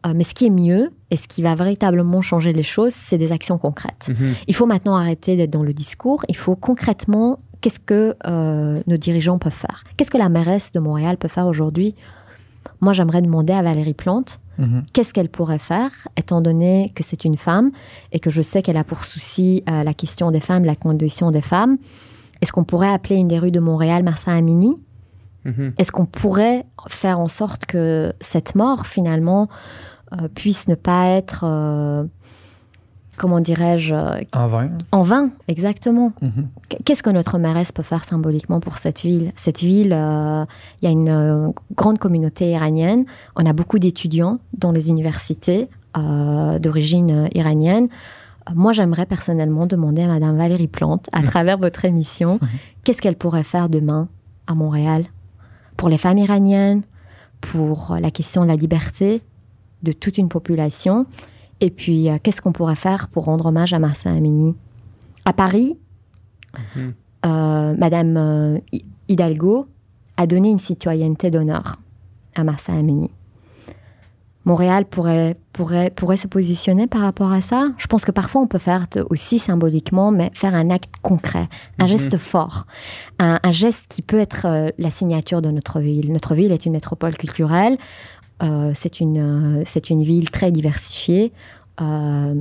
Euh, mais ce qui est mieux et ce qui va véritablement changer les choses, c'est des actions concrètes. Mhm. Il faut maintenant arrêter d'être dans le discours. Il faut concrètement, qu'est-ce que euh, nos dirigeants peuvent faire? Qu'est-ce que la mairesse de Montréal peut faire aujourd'hui? Moi, j'aimerais demander à Valérie Plante, mhm. qu'est-ce qu'elle pourrait faire, étant donné que c'est une femme et que je sais qu'elle a pour souci euh, la question des femmes, la condition des femmes. Est-ce qu'on pourrait appeler une des rues de Montréal Marsa Amini? Mhm. Est-ce qu'on pourrait faire en sorte que cette mort, finalement, euh, puisse ne pas être, euh, comment dirais-je euh, En vain. En vain, exactement. Mhm. Qu'est-ce que notre mairesse peut faire symboliquement pour cette ville? Cette ville, il y a une grande communauté iranienne. On a beaucoup d'étudiants dans les universités d'origine iranienne. Moi, j'aimerais personnellement demander à Madame Valérie Plante, à mhm. travers votre émission, *laughs* qu'est-ce qu'elle pourrait faire demain à Montréal? Pour les femmes iraniennes, pour la question de la liberté de toute une population. Et puis, euh, qu'est-ce qu'on pourrait faire pour rendre hommage à Marsa Amini? À Paris, mhm. euh, Madame euh, Hidalgo a donné une citoyenneté d'honneur à Marsa Amini. Montréal pourrait, pourrait, pourrait se positionner par rapport à ça. Je pense que parfois on peut faire aussi symboliquement, mais faire un acte concret, un mhm. geste fort, un, geste qui peut être euh, la signature de notre ville. Notre ville est une métropole culturelle, euh, c'est une, euh, c'est une ville très diversifiée. à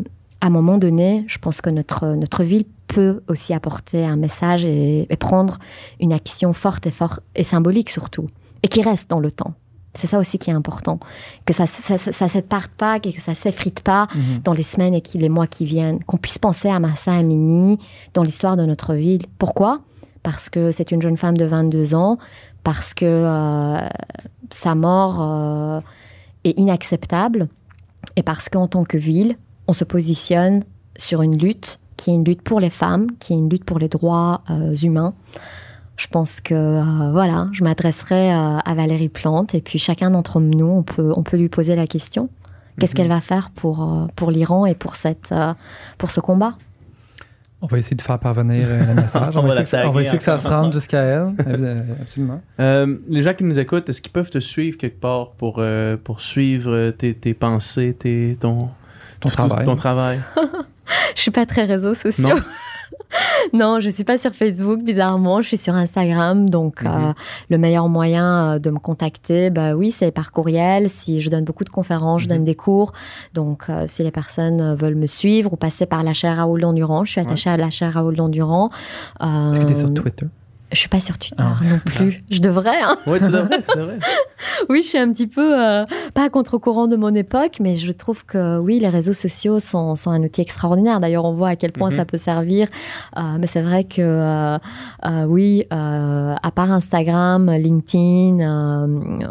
un moment donné, je pense que notre, notre ville peut aussi apporter un message et, et prendre une action forte et, fort, et symbolique surtout, et qui reste dans le temps. C'est ça aussi qui est important. Que ça ne ça, se parte pas, que ça ne s'effrite pas mhm. dans les semaines et les mois qui viennent. Qu'on puisse penser à Massa Amini dans l'histoire de notre ville. Pourquoi? Parce que c'est une jeune femme de 22 ans, parce que euh, sa mort euh, est inacceptable, et parce qu'en tant que ville, on se positionne sur une lutte qui est une lutte pour les femmes, qui est une lutte pour les droits euh, humains je pense que euh, voilà, je m'adresserai euh, à Valérie Plante et puis chacun d'entre nous, on peut, on peut lui poser la question. Qu'est-ce mhm. qu'elle va faire pour, euh, pour l'Iran et pour, cette, pour ce combat? On va essayer de faire parvenir le message. *laughs* On, va, essayer que, ça se rende jusqu'à elle. Absolument. *laughs* les gens qui nous écoutent, est-ce qu'ils peuvent te suivre quelque part pour, pour suivre tes, tes pensées, tes, ton, ton travail? Ton travail? *laughs* je suis pas très réseaux sociaux. *laughs* non, je suis pas sur Facebook, bizarrement. Je suis sur Instagram. Donc, euh, mhm. le meilleur moyen euh, de me contacter, bah oui, c'est par courriel. Si je donne beaucoup de conférences, je donne mhm. des cours. Donc, euh, si les personnes veulent me suivre ou passer par la chaire Raoul Durand, je suis attachée à la chaire Raoul Durand. Est-ce que tu es sur Twitter? Je suis pas sur Twitter ah. non *laughs* plus. Je devrais. Hein. Oui, tu devrais, tu devrais. *laughs* oui, je suis un petit peu euh, pas contre-courant de mon époque, mais je trouve que oui, les réseaux sociaux sont, sont un outil extraordinaire. D'ailleurs, on voit à quel point ça mhm. peut servir. Euh, mais c'est vrai que euh, oui, à part Instagram, LinkedIn,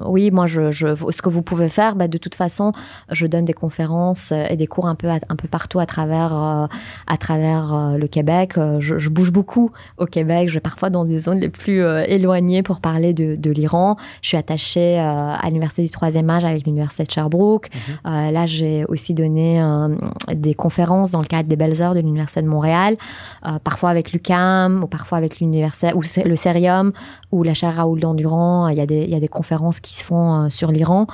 oui, moi, je, je, ce que vous pouvez faire, bah, de toute façon, je donne des conférences et des cours un peu, un peu partout à ttravers, à travers le Québec. Je, je, bouge beaucoup au Québec. Je vais parfois dans des les plus euh, éloignées pour parler de, l'Iran. Je suis attachée euh, à l'université du troisième âge avec l'université de Sherbrooke. Mhm. Euh, là, j'ai aussi donné des conférences dans le cadre des Belles Heures de l'université de Montréal, parfois avec l'UCAM ou parfois avec l'université ou le Cerium ou la chaire Raoul d'Endurant. Il y, a des, il y a des conférences qui se font sur l'Iran.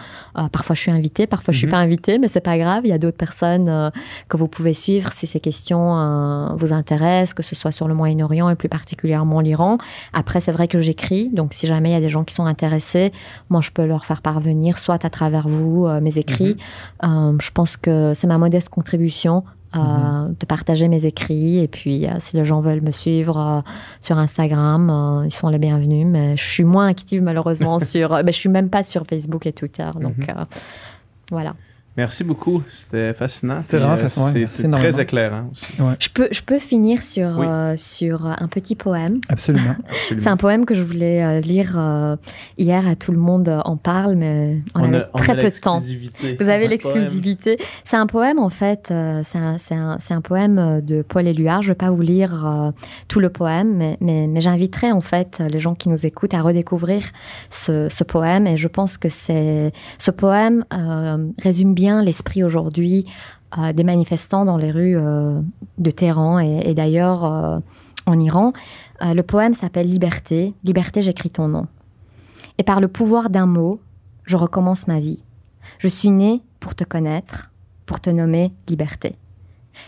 parfois, je suis invitée, parfois, je suis mhm. pas invitée, mais c'est pas grave. Il y a d'autres personnes que vous pouvez suivre si ces questions vous intéressent, que ce soit sur le Moyen-Orient et plus particulièrement l'Iran. Après, c'est vrai que j'écris, donc si jamais il y a des gens qui sont intéressés, moi, je peux leur faire parvenir, soit à travers vous, euh, mes écrits. Mhm. Euh, je pense que c'est ma modeste contribution mm-hmm. de partager mes écrits. Et puis, si les gens veulent me suivre sur Instagram, ils sont les bienvenus. Mais je suis moins active malheureusement *laughs* sur. mais je suis même pas sur Facebook et Twitter. Donc, mm-hmm. voilà. Merci beaucoup. C'était fascinant. C'était vraiment fascinant. C'est très éclairant aussi. Je, peux, je peux finir sur, euh, sur un petit poème. *laughs* Absolument. C'est un poème que je voulais euh, lire euh, hier à tout le monde en parle, mais on, avait très peu de temps. Vous avez l'exclusivité. C'est un poème, en fait. c'est un, un, un, poème de Paul Éluard. Je ne vais pas vous lire tout le poème, mais, mais, mais j'inviterai, en fait, les gens qui nous écoutent à redécouvrir ce, ce poème. Et je pense que ce poème résume bien l'esprit aujourd'hui euh, des manifestants dans les rues euh, de Téhéran et, d'ailleurs euh, en Iran. le poème s'appelle Liberté. Liberté, j'écris ton nom. Et par le pouvoir d'un mot, je recommence ma vie. Je suis né pour te connaître, pour te nommer Liberté.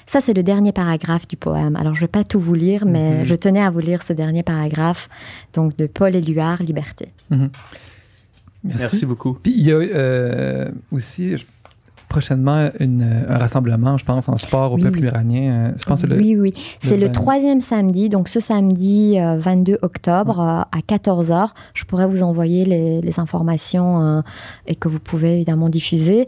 Ça, c'est le dernier paragraphe du poème. Alors, je ne vais pas tout vous lire, mais mhm. je tenais à vous lire ce dernier paragraphe, donc de Paul Éluard, Liberté. Mhm. Merci. beaucoup. Puis il y a aussi, prochainement une, un rassemblement, je pense, en sport au peuple iranien. Euh, je pense oui, oui. C'est le, troisième samedi, donc ce samedi 22 euh, octobre euh, à 14h. Je pourrais vous envoyer les, les informations et que vous pouvez évidemment diffuser.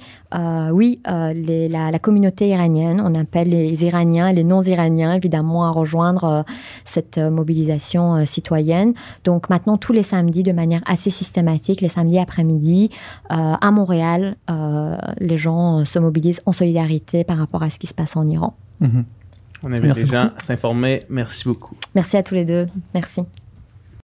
oui, les, la, la, communauté iranienne, on appelle les Iraniens, les non-Iraniens, évidemment, à rejoindre cette mobilisation citoyenne. Donc maintenant, tous les samedis, de manière assez systématique, les samedis après-midi, à Montréal, les gens se mobilisent en solidarité par rapport à ce qui se passe en Iran. Mhm. On invite les gens à s'informer. Merci beaucoup. Merci à tous les deux. Merci.